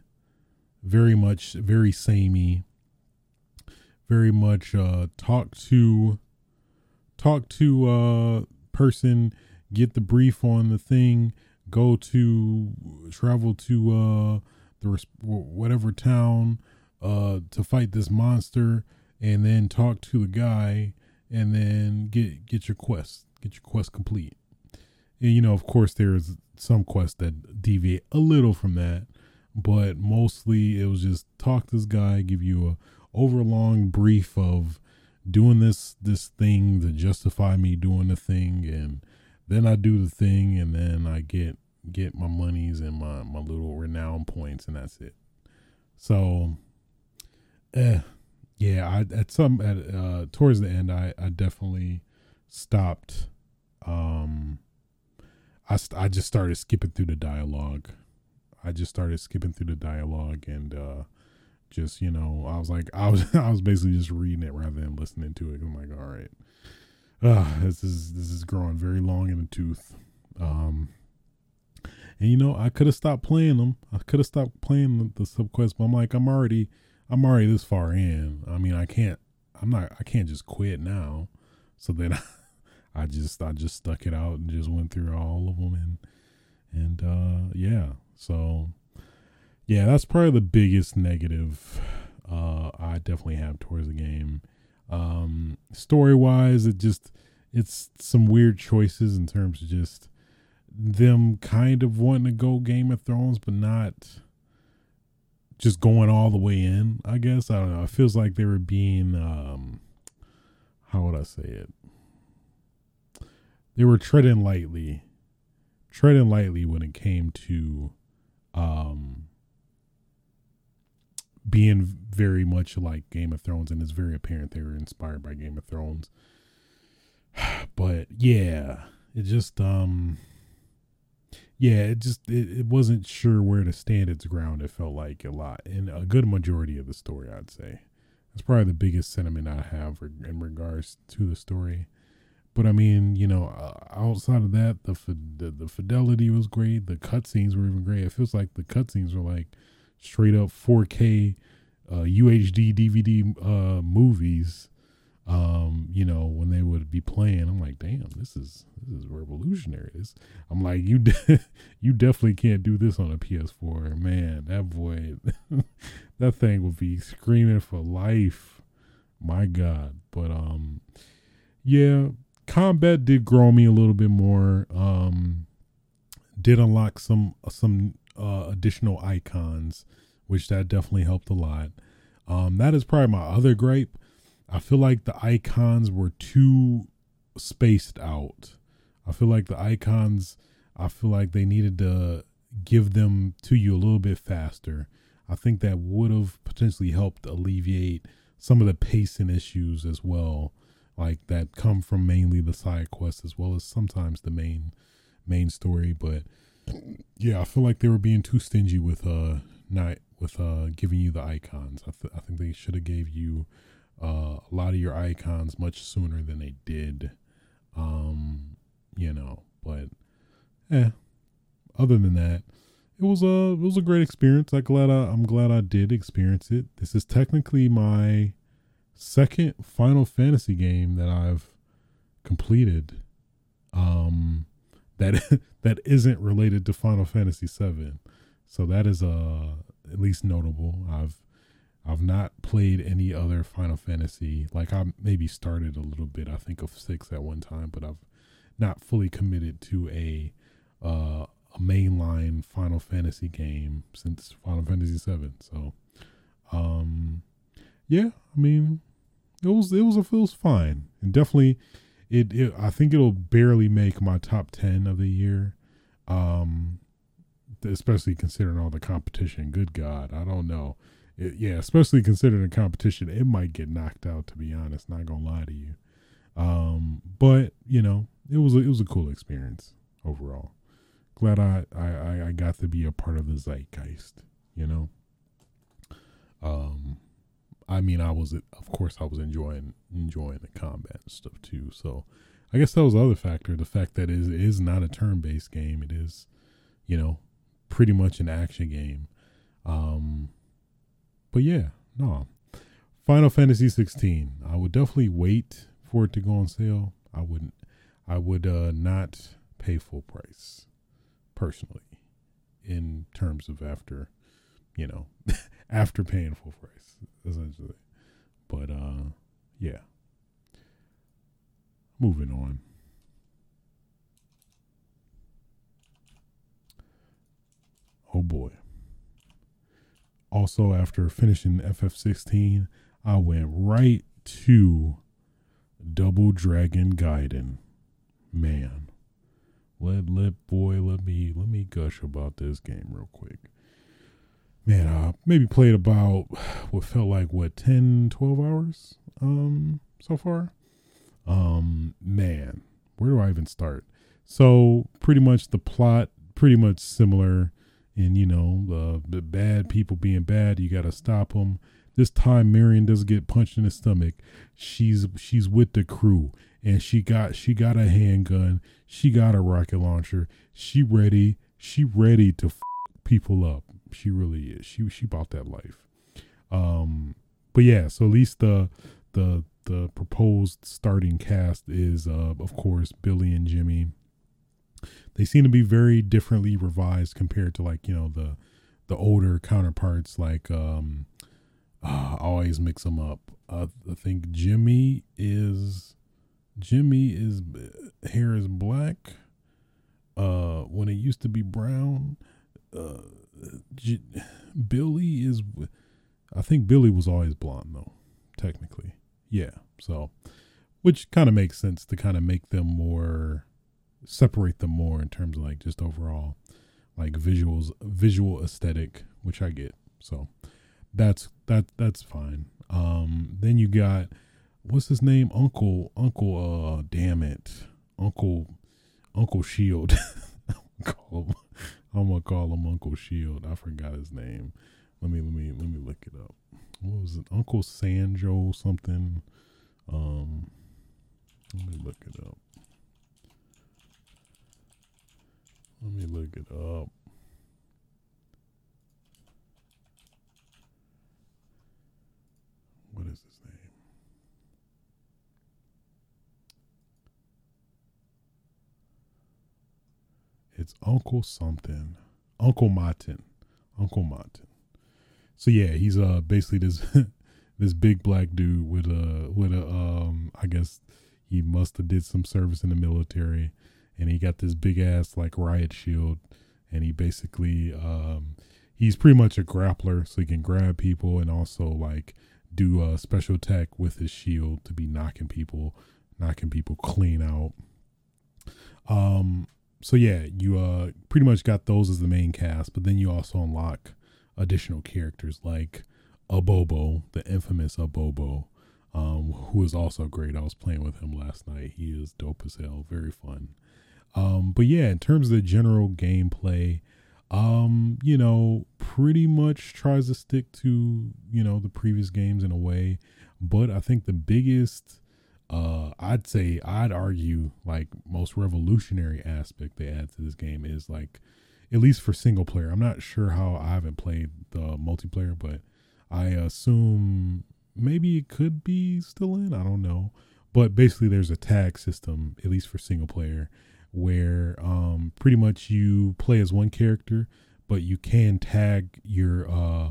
Speaker 1: very much very samey. Very much uh talk to talk to uh person, get the brief on the thing, go to travel to uh the whatever town uh to fight this monster and then talk to the guy and then get get your quest get your quest complete and, you know of course there's some quests that deviate a little from that but mostly it was just talk to this guy give you a overlong brief of doing this this thing to justify me doing the thing and then I do the thing and then I get get my monies and my my little renown points and that's it. So eh yeah, I at some at uh towards the end I I definitely stopped um I I just started skipping through the dialogue. I just started skipping through the dialogue and uh just you know I was like I was I was basically just reading it rather than listening to it. I'm like, all right, uh, this is this is growing very long in the tooth. Um, and you know I could have stopped playing them. I could have stopped playing the, the subquest, but I'm like I'm already I'm already this far in. I mean I can't I'm not I can't just quit now. So then I, just I just stuck it out and just went through all of them and and uh yeah so yeah, that's probably the biggest negative uh, I definitely have towards the game. Um, story wise, it just it's some weird choices in terms of just them kind of wanting to go Game of Thrones, but not just going all the way in. I guess I don't know. It feels like they were being um, how would I say it? They were treading lightly, treading lightly when it came to um being very much like Game of Thrones, and it's very apparent they were inspired by Game of Thrones. But yeah, it just um yeah, it just it, it wasn't sure where to stand its ground. It felt like a lot, in a good majority of the story, I'd say. That's probably the biggest sentiment I have in regards to the story. But I mean, you know, uh, outside of that, the, the the fidelity was great. The cutscenes were even great. It feels like the cutscenes were like straight up 4K uh, UHD DVD uh, movies. Um, you know, when they would be playing, I'm like, damn, this is this is revolutionary. This, I'm like, you de- you definitely can't do this on a PS4, man. That boy, that thing would be screaming for life. My God, but um, yeah, combat did grow me a little bit more. Um, did unlock some some uh, additional icons, which that definitely helped a lot. Um, that is probably my other gripe. I feel like the icons were too spaced out. I feel like the icons, I feel like they needed to give them to you a little bit faster. I think that would have potentially helped alleviate some of the pacing issues as well, like that come from mainly the side quests as well as sometimes the main main story. But yeah, I feel like they were being too stingy with uh not with uh giving you the icons. I, th- I think they should have gave you uh, a lot of your icons much sooner than they did. Um, you know, but yeah. Other than that, it was a it was a great experience. I glad I, I'm glad I did experience it. This is technically my second Final Fantasy game that I've completed. Um, that that isn't related to Final Fantasy VII. So that is uh at least notable. I've I've not played any other Final Fantasy. Like I maybe started a little bit. I think of six at one time, but I've not fully committed to a uh, a mainline Final Fantasy game since Final Fantasy VII. So, um, yeah, I mean, it was it was a, it was fine and definitely it, it I think it'll barely make my top 10 of the year. Um especially considering all the competition. Good God, I don't know. It, yeah, especially considering the competition, it might get knocked out. To be honest, not gonna lie to you. Um, but you know, it was a, it was a cool experience overall. Glad I, I I got to be a part of the zeitgeist. you know. Um, I mean, I was, of course, I was enjoying enjoying the combat and stuff too. So, I guess that was the other factor. The fact that it is, not a turn based game. It is, you know, pretty much an action game. Um, but yeah, no. Final Fantasy 16. I would definitely wait for it to go on sale. I wouldn't. I would uh, not pay full price, personally, in terms of after, you know, after paying full price, essentially. But uh, yeah. Moving on. Oh boy. Also, after finishing FF16, I went right to Double Dragon Gaiden. Man. Let let boy let me let me gush about this game real quick. Man, I maybe played about what felt like what 10 12 hours um so far. Um man, where do I even start? So, pretty much the plot pretty much similar and you know the, the bad people being bad you got to stop them this time marian doesn't get punched in the stomach. She's she's with the crew and she got she got a handgun. She got a rocket launcher. She ready she ready to f- people up she really is. She she bought that life. Um but yeah so at least the the the proposed starting cast is uh of course billy and jimmy. They seem to be very differently revised compared to like you know the the older counterparts like um uh, I always mix them up. Uh, i think jimmy is jimmy is hair is black. Uh when it used to be brown uh billy is i think billy was always blonde though technically. Yeah so which kind of makes sense to kind of make them more separate them more in terms of like just overall like visuals visual aesthetic which i get so that's that that's fine. Um then you got what's his name? Uncle uncle uh damn it. Uncle uncle shield i'm gonna call him uncle shield. I forgot his name. Let me let me let me look it up. What was it? Uncle sanjo something? Um let me look it up. Let me look it up. What is his name? It's Uncle something. Uncle Martin. Uncle Martin. So yeah, he's uh basically this this big black dude with a with a um I guess he must have did some service in the military and he got this big ass like riot shield and he basically um he's pretty much a grappler so he can grab people and also like do a special attack with his shield to be knocking people knocking people clean out um so yeah you uh pretty much got those as the main cast but then you also unlock additional characters like abobo the infamous abobo um who is also great. I was playing with him last night. He is dope as hell. Very fun. Um, but yeah, in terms of the general gameplay, um, you know, pretty much tries to stick to, you know, the previous games in a way. But I think the biggest, uh, I'd say, I'd argue, like, most revolutionary aspect they add to this game is like, at least for single player. I'm not sure how I haven't played the multiplayer, but I assume maybe it could be still in. I don't know. But basically, there's a tag system, at least for single player, where um, pretty much you play as one character, but you can tag your. Uh,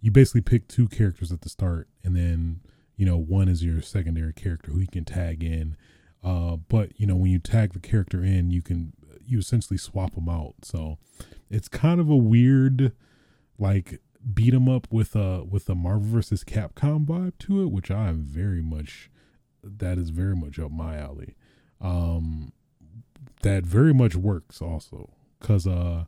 Speaker 1: you basically pick two characters at the start, and then you know one is your secondary character who you can tag in. Uh, but you know when you tag the character in, you can you essentially swap them out. So it's kind of a weird, like beat 'em up with a with a Marvel versus Capcom vibe to it, which I am very much that is very much up my alley. Um, that very much works also because uh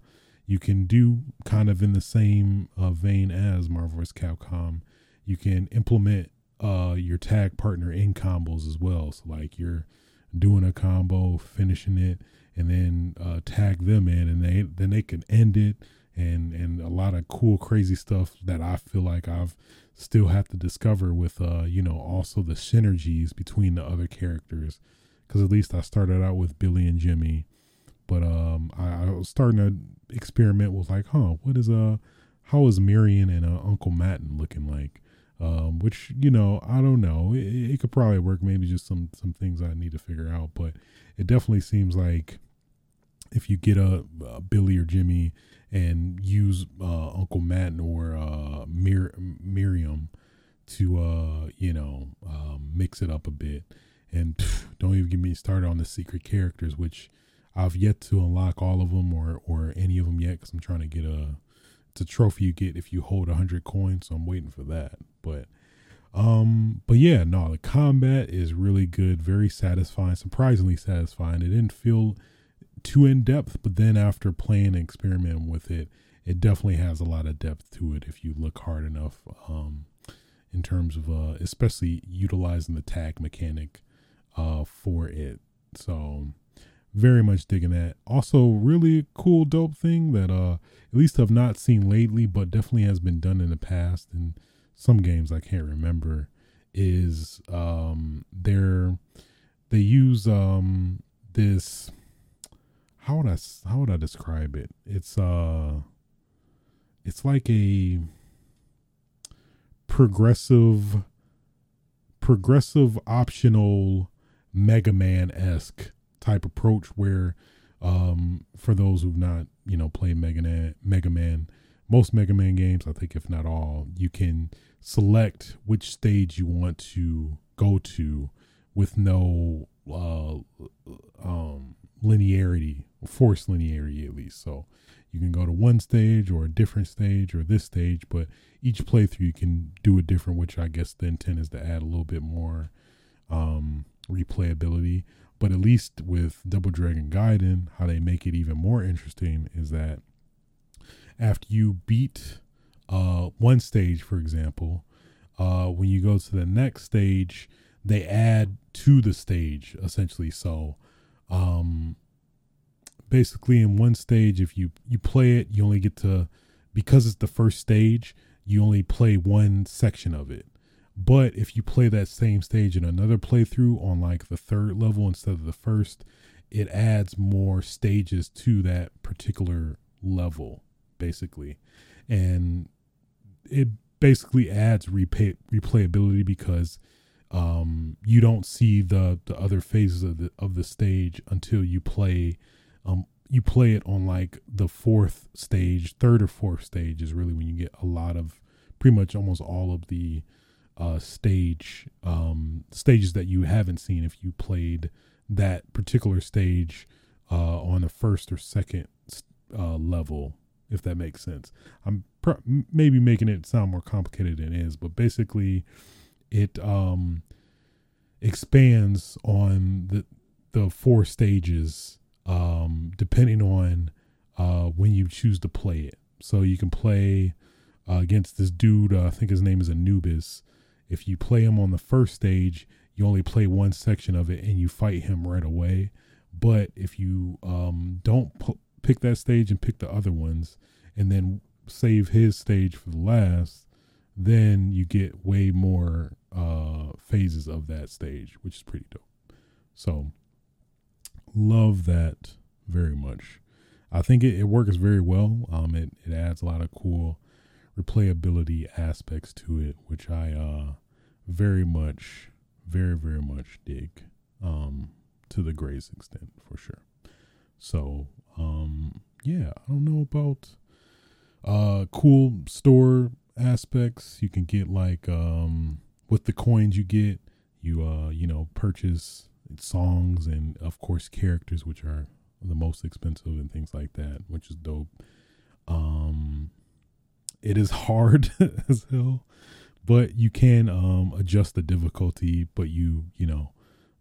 Speaker 1: you can do kind of in the same uh, vein as Marvel vs. Capcom. You can implement uh your tag partner in combos as well. So like you're doing a combo, finishing it, and then uh, tag them in, and they then they can end it, and and a lot of cool crazy stuff that I feel like I've still have to discover with uh you know also the synergies between the other characters. Because at least I started out with Billy and Jimmy but um I, I was starting to experiment with like huh what is uh how is Marian and uh, Uncle Matin looking like um, which you know I don't know. It, it, could probably work. Maybe just some some things I need to figure out, but it definitely seems like if you get a, a Billy or Jimmy and use uh, Uncle Matt or uh, Mir- Miriam to uh, you know um, mix it up a bit, and pff, don't even get me started on the secret characters, which I've yet to unlock all of them or or any of them yet because I'm trying to get a it's a trophy you get if you hold a hundred coins. So I'm waiting for that. But um, but yeah, no, the combat is really good, very satisfying, surprisingly satisfying. It didn't feel too in depth, but then after playing and experimenting with it, it definitely has a lot of depth to it if you look hard enough. Um, in terms of uh, especially utilizing the tag mechanic uh for it. So very much digging that. Also, really cool, dope thing that uh at least I've not seen lately, but definitely has been done in the past and some games I can't remember. Is um they're they use um this how would I how would I describe it? It's uh it's like a progressive progressive optional Mega Man esque type approach where um, for those who've not you know played Mega Man, Mega Man, most Mega Man games, I think if not all, you can select which stage you want to go to with no uh, um, linearity, forced linearity at least. So you can go to one stage or a different stage or this stage, but each playthrough you can do it different, which I guess the intent is to add a little bit more um, replayability. But at least with Double Dragon Gaiden, how they make it even more interesting is that after you beat uh, one stage, for example, uh, when you go to the next stage, they add to the stage essentially. So, um, basically, in one stage, if you you play it, you only get to because it's the first stage, you only play one section of it. But if you play that same stage in another playthrough on like the third level instead of the first, it adds more stages to that particular level, basically. And it basically adds replay, replayability because um, you don't see the, the other phases of the of the stage until you play um, you play it on like the fourth stage, third or fourth stage is really when you get a lot of pretty much almost all of the uh, stage um, stages that you haven't seen if you played that particular stage uh, on the first or second uh, level, if that makes sense. I'm pr- maybe making it sound more complicated than it is, but basically, it um, expands on the the four stages um, depending on uh, when you choose to play it. So you can play uh, against this dude. Uh, I think his name is Anubis, if you play him on the first stage, you only play one section of it and you fight him right away. But if you um, don't p- pick that stage and pick the other ones, and then save his stage for the last, then you get way more uh, phases of that stage, which is pretty dope. So, love that very much. I think it, it works very well. Um, it, it adds a lot of cool replayability aspects to it, which I uh, very much, very, very much dig um, to the greatest extent for sure. So, um, yeah, I don't know about uh, cool store aspects. You can get like um, with the coins you get, you uh, you know, purchase songs and of course characters, which are the most expensive and things like that, which is dope. Um, it is hard as hell, but you can um, adjust the difficulty, but you you know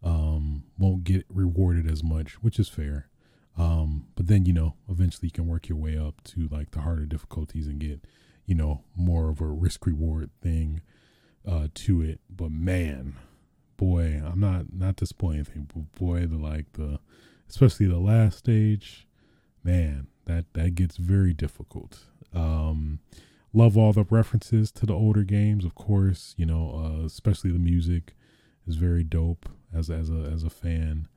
Speaker 1: um, won't get rewarded as much, which is fair. Um, but then you know eventually you can work your way up to like the harder difficulties and get you know more of a risk reward thing uh, to it. But man, boy, I'm not not disappointed anything, but boy, the like the especially the last stage, man, that that gets very difficult. Um, love all the references to the older games, of course. You know, uh, especially the music is very dope. As as a as a fan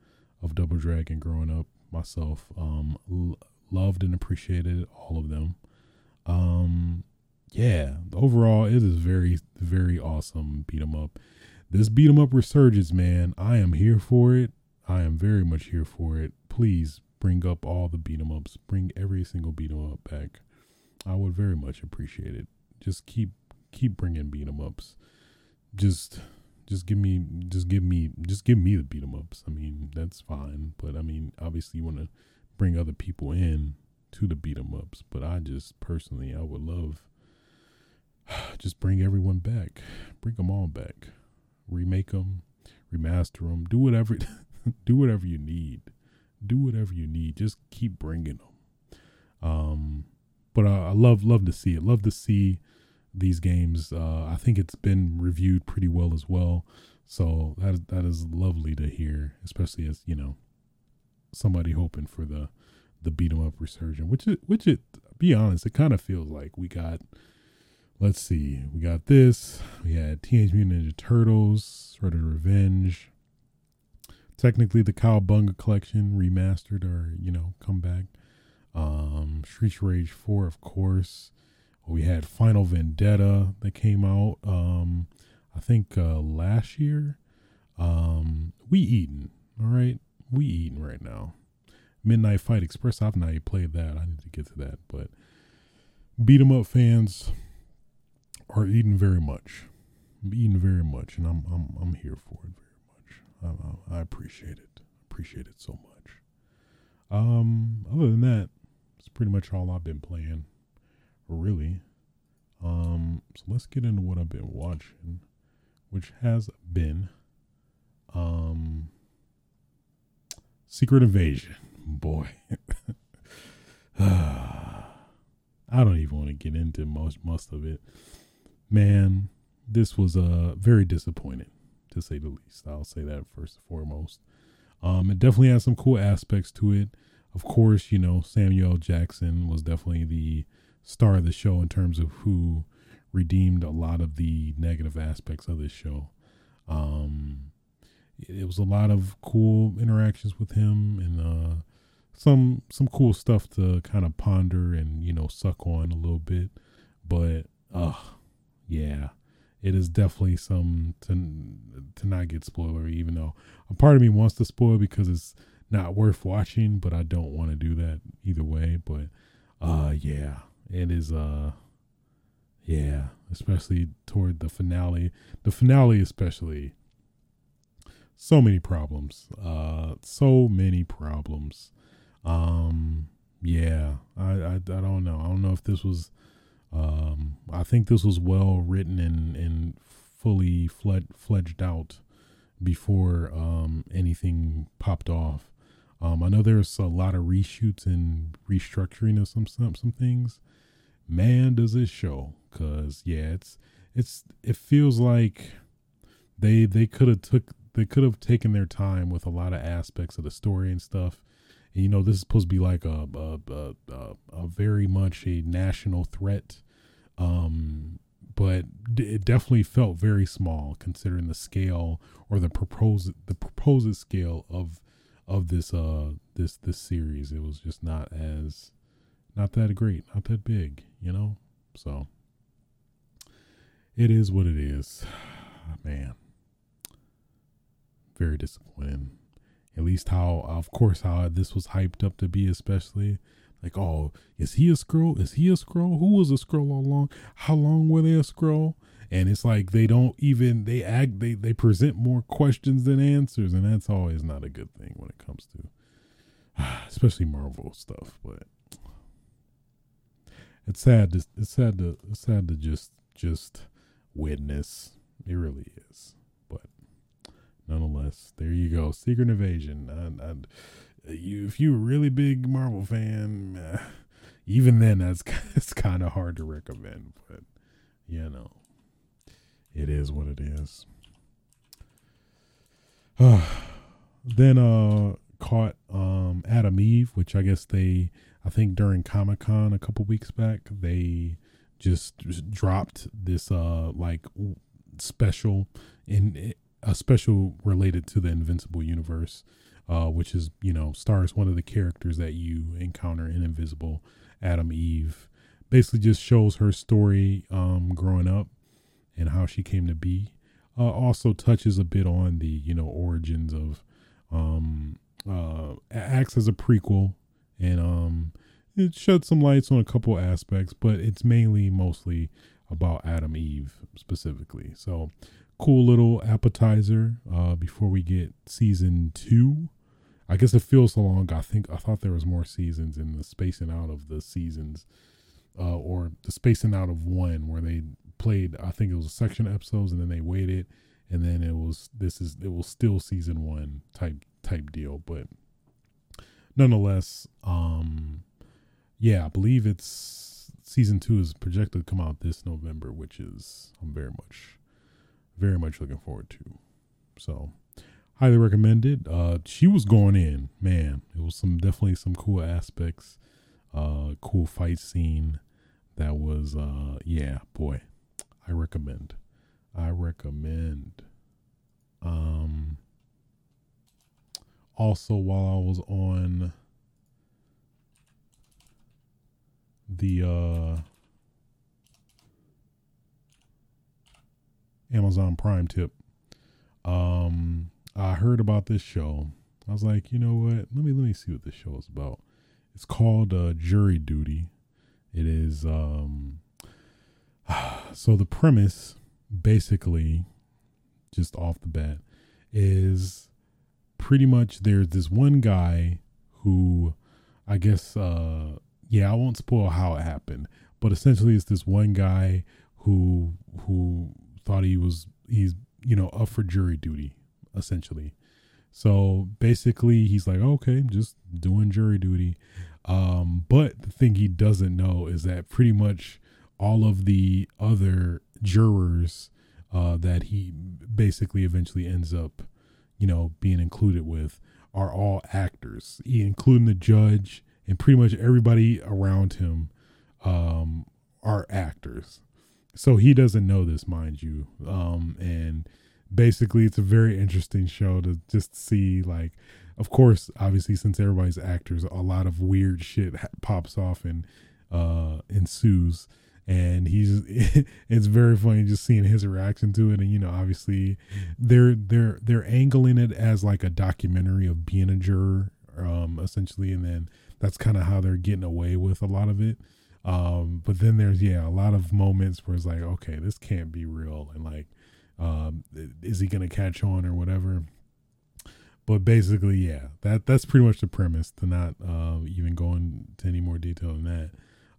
Speaker 1: of Double Dragon growing up myself, um, l- loved and appreciated all of them. Um, yeah, overall, it is very very awesome beat 'em up. This beat 'em up resurgence, man. I am here for it. I am very much here for it. Please bring up all the beat 'em ups. Bring every single beat 'em up back. I would very much appreciate it. Just keep keep bringing beat 'em ups. Just just give me just give me just give me the beat 'em ups. I mean, that's fine, but I mean, obviously you want to bring other people in to the beat 'em ups, but I just personally I would love just bring everyone back. Bring them all back. Remake them, remaster them, do whatever do whatever you need. Do whatever you need. Just keep bringing them. Um but uh, I love love to see it. Love to see these games. Uh, I think it's been reviewed pretty well as well. So that is, that is lovely to hear, especially as you know somebody hoping for the the beat 'em up resurgence. Which it which it be honest, it kind of feels like we got. Let's see, we got this. We had Teenage Mutant Ninja Turtles, Shredder Revenge. Technically, the Cowabunga collection remastered or you know come back. Um, Street Rage Four, of course. We had Final Vendetta that came out, um, I think uh, last year. Um, we eating, all right. We eating right now. Midnight Fight Express. I've not played that. I need to get to that, but beat 'em up fans are eating very much. eating very much, and I'm I'm I'm here for it very much. I, I appreciate it. Appreciate it so much. Um, other than that, it's pretty much all I've been playing really. Um, so let's get into what I've been watching, which has been um Secret Invasion. Boy. I don't even want to get into most most of it. Man, this was uh very disappointing to say the least. I'll say that first and foremost. Um, it definitely has some cool aspects to it. Of course, you know Samuel Jackson was definitely the star of the show in terms of who redeemed a lot of the negative aspects of this show. Um, it was a lot of cool interactions with him and uh, some some cool stuff to kind of ponder and you know suck on a little bit. But uh yeah, it is definitely some to to not get spoilery. Even though a part of me wants to spoil because it's not worth watching, but I don't want to do that either way. But uh yeah, it is uh yeah, especially toward the finale. The finale especially so many problems. Uh so many problems. Um yeah, I, I I don't know. I don't know if this was um I think this was well written and and fully fled, fledged out before um anything popped off. Um I know there's a lot of reshoots and restructuring of some some some things. Man does it show because yeah it's it's it feels like they they could have took they could have taken their time with a lot of aspects of the story and stuff. And you know this is supposed to be like a a, a, a, a very much a national threat. Um but it definitely felt very small considering the scale or the proposed the proposed scale of of this uh this this series it was just not as not that great, not that big, you know? So it is what it is. Man. Very disappointing. At least how of course how this was hyped up to be, especially like, oh, is he a Skrull? Is he a Skrull? Who was a Skrull all along? How long were they a Skrull? And it's like they don't even they act they they present more questions than answers, and that's always not a good thing when it comes to especially Marvel stuff. But it's sad to it's sad to it's sad to just just witness. It really is. But nonetheless, there you go. Secret Invasion. And, you, if you're a really big Marvel fan, even then, that's it's kind of hard to recommend. But you know, it is what it is. then uh caught um Atom Eve, which I guess they I think during Comic Con a couple weeks back, they just dropped this uh like special in a special related to the Invincible universe, uh, which is you know stars one of the characters that you encounter in Invincible, Atom Eve. Basically, just shows her story um, growing up and how she came to be. Uh, also touches a bit on the you know origins of um, uh, acts as a prequel and um, it sheds some lights on a couple aspects, but it's mainly mostly about Atom Eve specifically. So cool little appetizer uh, before we get season two. I guess it feels so long. I think I thought there was more seasons in the spacing out of the seasons, uh, or the spacing out of one where they played. I think it was a section of episodes, and then they waited, and then it was this is it was still season one type type deal. But nonetheless, um, yeah, I believe it's season two is projected to come out this November, which is I'm very much, very much looking forward to. So, highly recommended. Uh, she was going in, man. It was some definitely some cool aspects. Uh, cool fight scene. That was, uh, yeah, boy, I recommend. I recommend. Um, also, while I was on the uh, Amazon Prime tip, um, I heard about this show. I was like, you know what? Let me let me see what this show is about. It's called uh, Jury Duty. It is um, so the premise, basically, just off the bat, is pretty much there's this one guy who I guess uh yeah, I won't spoil how it happened, but essentially it's this one guy who who thought he was he's you know up for jury duty essentially. So basically he's like, okay, just doing jury duty. Um, but the thing he doesn't know is that pretty much all of the other jurors uh, that he basically eventually ends up you know, being included with are all actors, including the judge and pretty much everybody around him um, are actors. So he doesn't know this, mind you. Um, and basically, it's a very interesting show to just see, like, of course, obviously, since everybody's actors, a lot of weird shit pops off and uh, ensues and he's it's very funny just seeing his reaction to it. And you know obviously they're they're they're angling it as like a documentary of being a juror um essentially. And then that's kind of how they're getting away with a lot of it. Um but then there's yeah a lot of moments where it's like okay this can't be real. And like um is he gonna catch on or whatever? But basically yeah that that's pretty much the premise to not uh even go into any more detail than that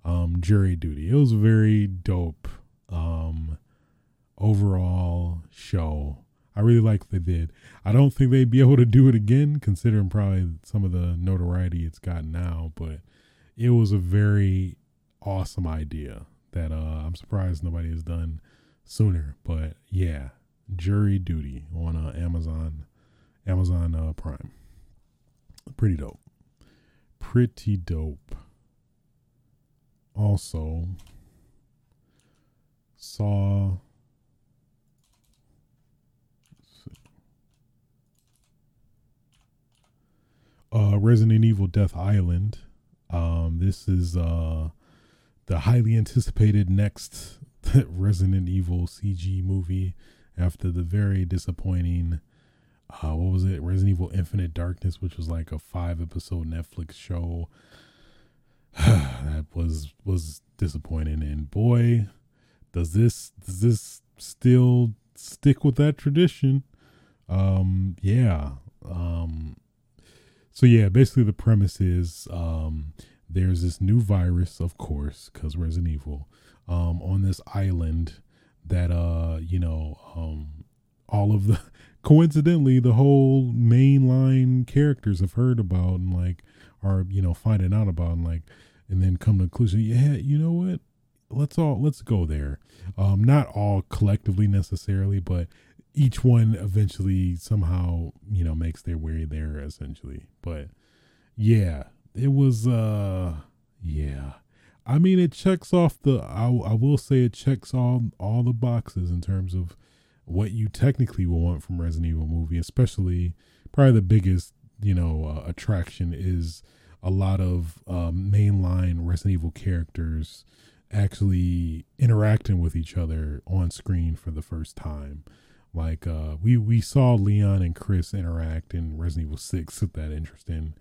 Speaker 1: um, jury duty. It was a very dope um, overall show. I really like they did. I don't think they'd be able to do it again, considering probably some of the notoriety it's got now. But it was a very awesome idea that uh, I'm surprised nobody has done sooner. But yeah, jury duty on uh, Amazon, Amazon uh, Prime. Pretty dope. Pretty dope also saw uh, Resident Evil Death Island. Um, this is uh, the highly anticipated next Resident Evil CG movie after the very disappointing uh, what was it? Resident Evil Infinite Darkness, which was like a five episode Netflix show that was was disappointing. And boy, does this does this still stick with that tradition? Um, yeah. Um, so yeah, basically the premise is um, there's this new virus, of course, because Resident Evil, um, on this island that uh, you know, um, all of the coincidentally the whole mainline characters have heard about and like are you know finding out about and like and then come to the conclusion, yeah, you know what? Let's all let's go there. Um, not all collectively necessarily, but each one eventually somehow you know makes their way there essentially. But yeah, it was uh Yeah. I mean, it checks off the. I, I will say it checks all all the boxes in terms of what you technically will want from Resident Evil movie. Especially, probably the biggest you know uh, attraction is a lot of um, mainline Resident Evil characters actually interacting with each other on screen for the first time. Like uh, we we saw Leon and Chris interact in Resident Evil Six with that interesting,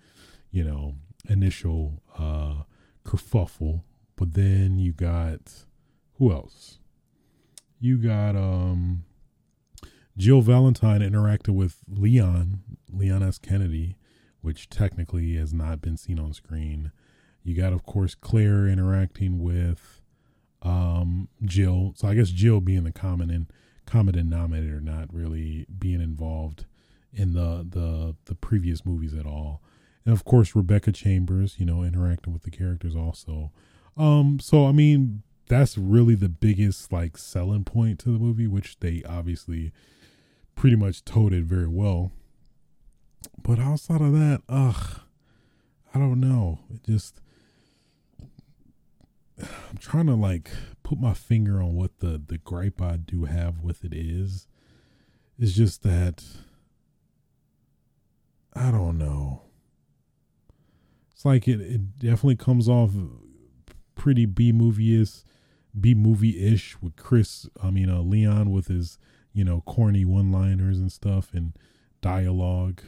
Speaker 1: you know, initial uh, kerfuffle but then you got who else? You got um Jill Valentine interacted with Leon, Leon S. Kennedy, which technically has not been seen on screen. You got, of course, Claire interacting with um, Jill. So I guess Jill being the common and common denominator, not really being involved in the the the previous movies at all. And of course, Rebecca Chambers, you know, interacting with the characters also. Um, so I mean, that's really the biggest like selling point to the movie, which they obviously pretty much told it very well. But outside of that, ugh, I don't know. It just I'm trying to like put my finger on what the the gripe I do have with it is. It's just that I don't know. It's like it, it definitely comes off pretty B movie is B movie ish with Chris. I mean, uh, Leon with his you know corny one liners and stuff and dialogue.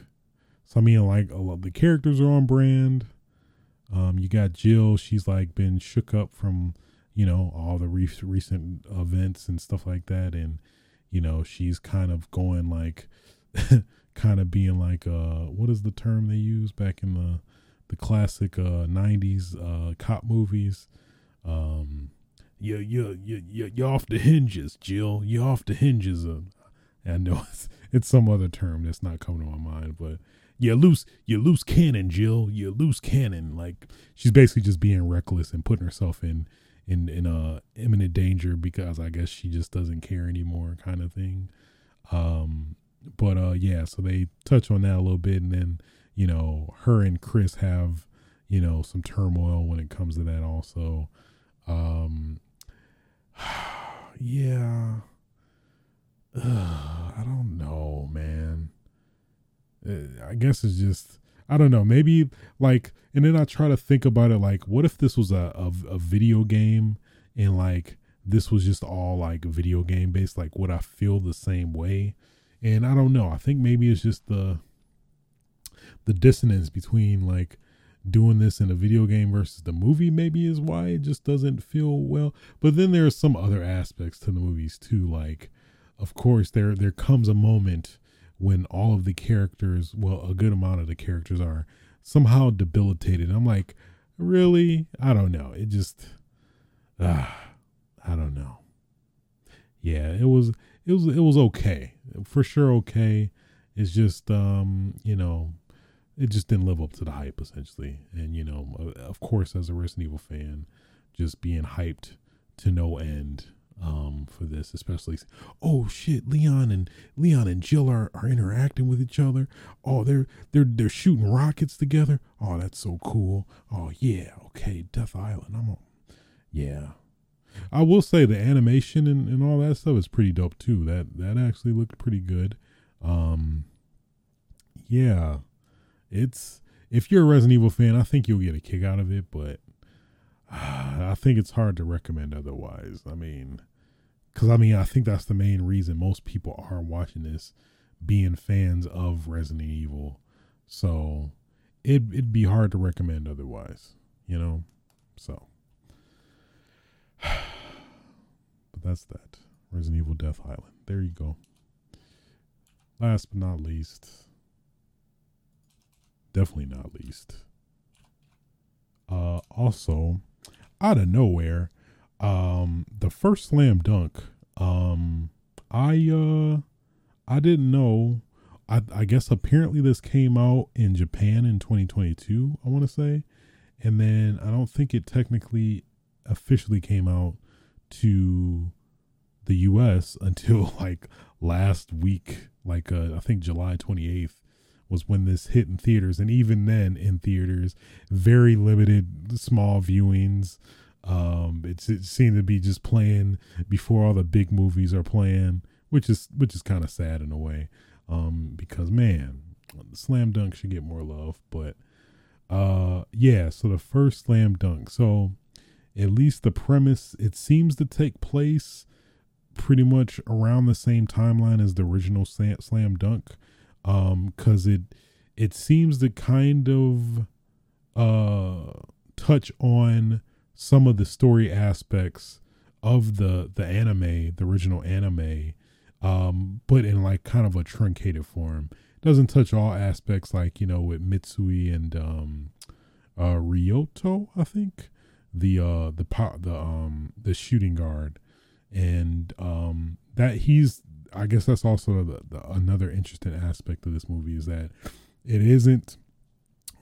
Speaker 1: So I mean, like a lot the characters are on brand. Um, you got Jill. She's like been shook up from you know all the re- recent events and stuff like that, and you know she's kind of going like, kind of being like, uh, what is the term they use back in the the classic uh, 90s uh, cop movies. Um, you you you you you're off the hinges, Jill. You're off the hinges. Of, I know it's, it's some other term that's not coming to my mind, but you're loose you're loose cannon, Jill. You're loose cannon. Like she's basically just being reckless and putting herself in in in a imminent danger because I guess she just doesn't care anymore, kind of thing. Um, but uh, yeah, so they touch on that a little bit, and then you know, her and Chris have, you know, some turmoil when it comes to that also. Um, yeah. Ugh, I don't know, man. Uh, I guess it's just I don't know. Maybe like, and then I try to think about it like, what if this was a a, a video game and like this was just all like video game based? Like, would I feel the same way? And I don't know. I think maybe it's just the the dissonance between like doing this in a video game versus the movie maybe is why it just doesn't feel well. But then there are some other aspects to the movies too like of course there there comes a moment when all of the characters well a good amount of the characters are somehow debilitated. I'm like really? I don't know. It just ah i don't know. Yeah it was it was it was okay. For sure okay. It's just um you know it just didn't live up to the hype essentially. And you know, uh, of course, as a Resident Evil fan, just being hyped to no end um, for this, especially. Oh shit, Leon and Leon and Jill are, are interacting with each other. Oh, they're they're they're shooting rockets together. Oh, that's so cool. Oh yeah, okay, Death Island. I'm on. Yeah. I will say the animation and, and all that stuff is pretty dope too. That that actually looked pretty good. Um yeah it's if you're a Resident Evil fan, I think you'll get a kick out of it, but uh, I think it's hard to recommend otherwise. I mean, because I mean, I think that's the main reason most people are watching this, being fans of Resident Evil. So it it'd be hard to recommend otherwise, you know. So, but that's that Resident Evil Death Island. There you go. Last but not least, definitely not least. Uh, also, out of nowhere, um, the first slam dunk, um, I uh, I didn't know. I I guess apparently this came out in Japan in 2022. I want to say, and then I don't think it technically officially came out to the U.S. until like last week, like uh, I think July 28th was when this hit in theaters, and even then in theaters, very limited small viewings. Um, it's, it seemed to be just playing before all the big movies are playing, which is which is kind of sad in a way, um, because man, Slam Dunk should get more love. But uh, yeah, so the first Slam Dunk, so at least the premise it seems to take place pretty much around the same timeline as the original Slam Dunk, um, because it it seems to kind of uh touch on some of the story aspects of the the anime, the original anime, um, but in like kind of a truncated form. Doesn't touch all aspects, like you know, with Mitsui and um, uh, Ryota, I think the uh the the um the shooting guard, and um that he's I guess that's also the, the, another interesting aspect of this movie is that it isn't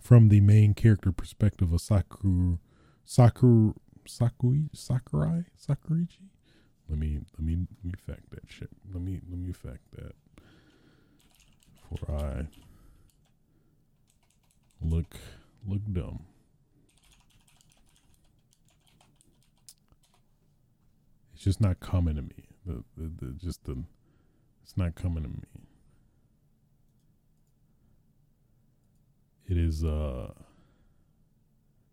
Speaker 1: from the main character perspective of Sakura Sakura Sakui Sakurai Sakurigi. Let me let me let me fact that shit. Let me let me fact that before I look look dumb. It's just not coming to me. The, the, the just the it's not coming to me. It is uh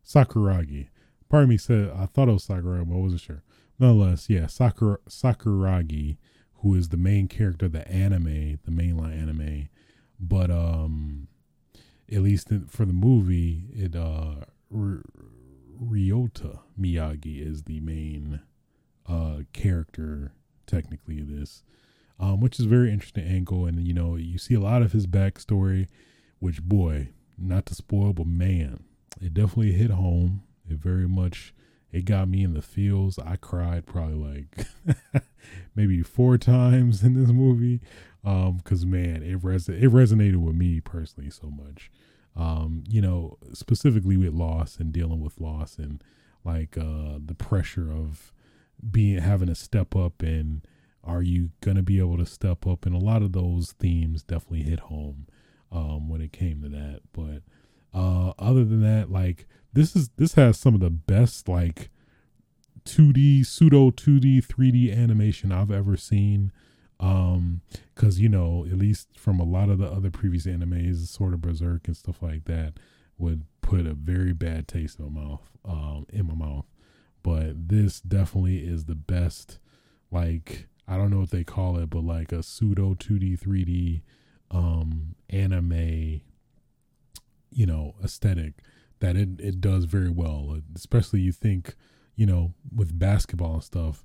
Speaker 1: Sakuragi. Part of me said I thought it was Sakuragi, but I wasn't sure. Nonetheless, yeah, Sakura, Sakuragi, who is the main character of the anime, the mainline anime, but um, at least for the movie, it uh, R- Ryota Miyagi is the main uh character technically of this, um, which is very interesting angle, and you know you see a lot of his backstory, which boy, not to spoil, but man, it definitely hit home it very much it got me in the feels. I cried probably like maybe four times in this movie. Um, cause man, it res it resonated with me personally so much. Um, you know, specifically with loss and dealing with loss and like uh the pressure of being having to step up and are you gonna be able to step up and a lot of those themes definitely hit home um when it came to that. But uh other than that, like this is this has some of the best like 2D pseudo 2D 3D animation I've ever seen. Um, cause you know, at least from a lot of the other previous animes, sort of Berserk and stuff like that, would put a very bad taste in my mouth, um, in my mouth. But this definitely is the best. Like I don't know what they call it, but like a pseudo 2D 3D um anime, you know, aesthetic that it, it does very well. Especially you think, you know, with basketball and stuff.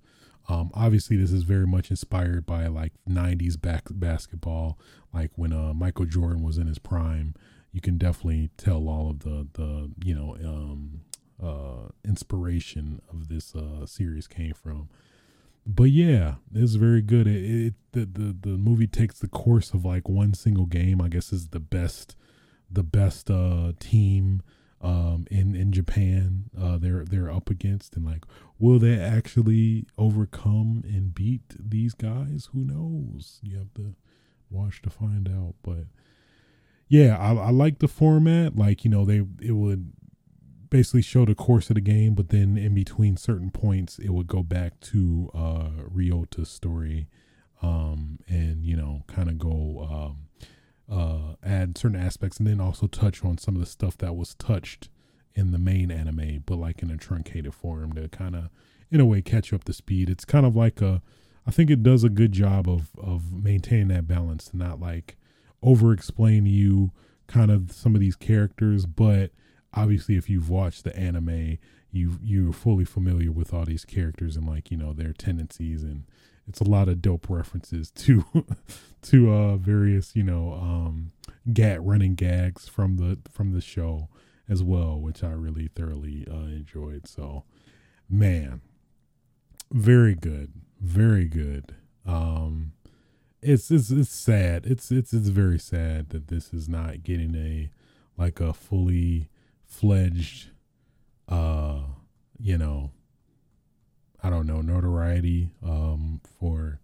Speaker 1: Um, obviously, this is very much inspired by like '90s back basketball, like when uh, Michael Jordan was in his prime. You can definitely tell all of the the you know um, uh, inspiration of this uh, series came from. But yeah, it's very good. It, it the, the the movie takes the course of like one single game. I guess is the best the best uh, team um, in in Japan uh, they're they're up against, and like, will they actually overcome and beat these guys? Who knows? You have to watch to find out. But yeah, I, I like the format. Like you know, they it would basically show the course of the game, but then in between certain points, it would go back to uh, Ryota's story, um, and you know, kind of go. Um, uh, add certain aspects and then also touch on some of the stuff that was touched in the main anime, but like in a truncated form to kind of, in a way, catch up to speed. It's kind of like a, I think it does a good job of of maintaining that balance to not like over explain to you kind of some of these characters, but obviously if you've watched the anime, you you're fully familiar with all these characters and like you know their tendencies and it's a lot of dope references to to uh various you know um gat running gags from the from the show as well which i really thoroughly uh, enjoyed. So man very good very good. Um it's it's it's sad. It's it's it's very sad that this is not getting a like a fully fledged uh you know I don't know notoriety um, for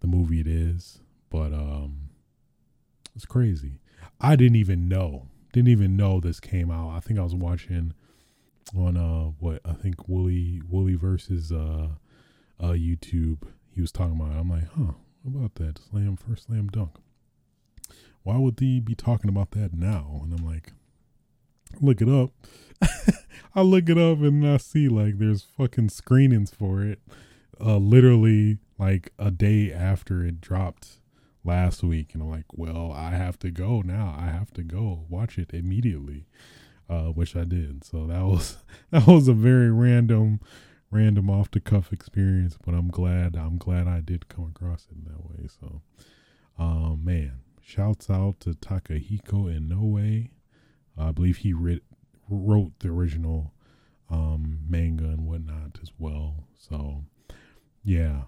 Speaker 1: the movie it is, but um, it's crazy. I didn't even know. Didn't even know this came out. I think I was watching on uh what I think Wooly Wooly versus uh uh YouTube. He was talking about. It. I'm like, huh, what about that slam first slam dunk? Why would he be talking about that now? And I'm like, look it up. I look it up and I see like there's fucking screenings for it. Uh, literally like a day after it dropped last week, and I'm like, well, I have to go now. I have to go watch it immediately, uh, which I did. So that was that was a very random, random off the cuff experience, but I'm glad I'm glad I did come across it in that way. So, um, man, shouts out to Takehiko I believe he writ, wrote the original um, manga and whatnot as well. So, yeah,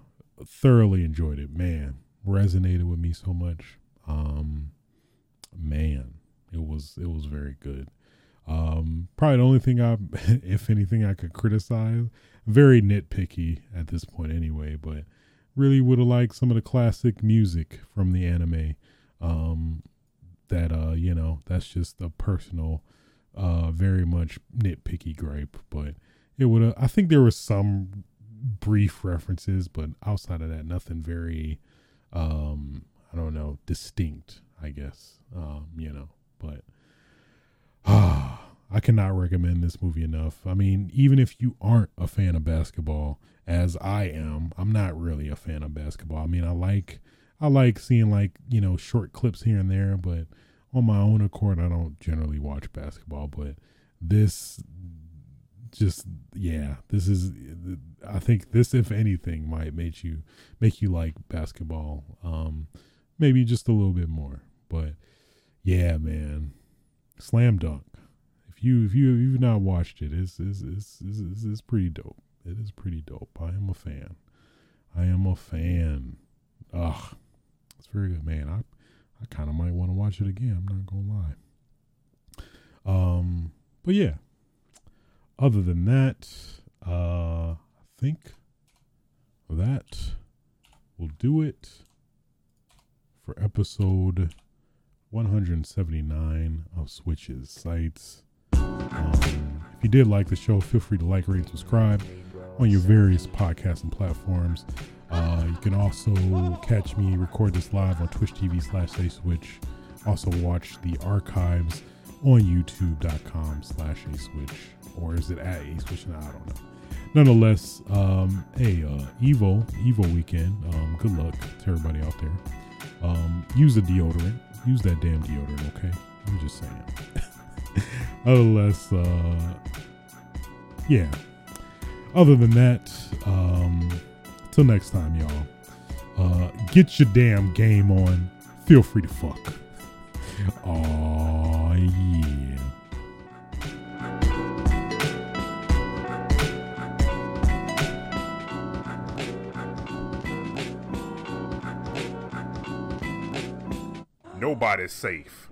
Speaker 1: thoroughly enjoyed it. Man, resonated with me so much. Um, man, it was it was very good. Um, probably the only thing I, if anything, I could criticize. Very nitpicky at this point, anyway. But really would have liked some of the classic music from the anime. Um, that uh, you know, that's just a personal, uh, very much nitpicky gripe. But it would. I think there was some brief references, but outside of that, nothing very um, I don't know, distinct, I guess. Um, you know, but ah, I cannot recommend this movie enough. I mean, even if you aren't a fan of basketball, as I am, I'm not really a fan of basketball. I mean, I like I like seeing like, you know, short clips here and there, but on my own accord, I don't generally watch basketball, but this just yeah, this is I think this if anything might make you make you like basketball um maybe just a little bit more. But yeah, man. Slam dunk. If you if you if you've not watched it, it's it's it's, it's, it's, pretty dope. It is pretty dope. I am a fan. I am a fan. Ugh. It's very good, man. I I kind of might want to watch it again. I'm not gonna lie. Um, but yeah, other than that, uh, I think that will do it for episode 179 of Switch's Sights. Um, if you did like the show, feel free to like, rate, and subscribe on your various podcasting platforms. Uh, you can also catch me record this live on Twitch TV slash A Switch. Also watch the archives on youtube.com slash a switch. Or is it at a switch? Now i don't know. Nonetheless um hey uh evo evo weekend. Um good luck to everybody out there. Um use the deodorant. Use that damn deodorant okay? I'm just saying. Nonetheless uh yeah. Other than that um till next time y'all uh get your damn game on feel free to fuck Oh, yeah.
Speaker 2: Nobody's safe.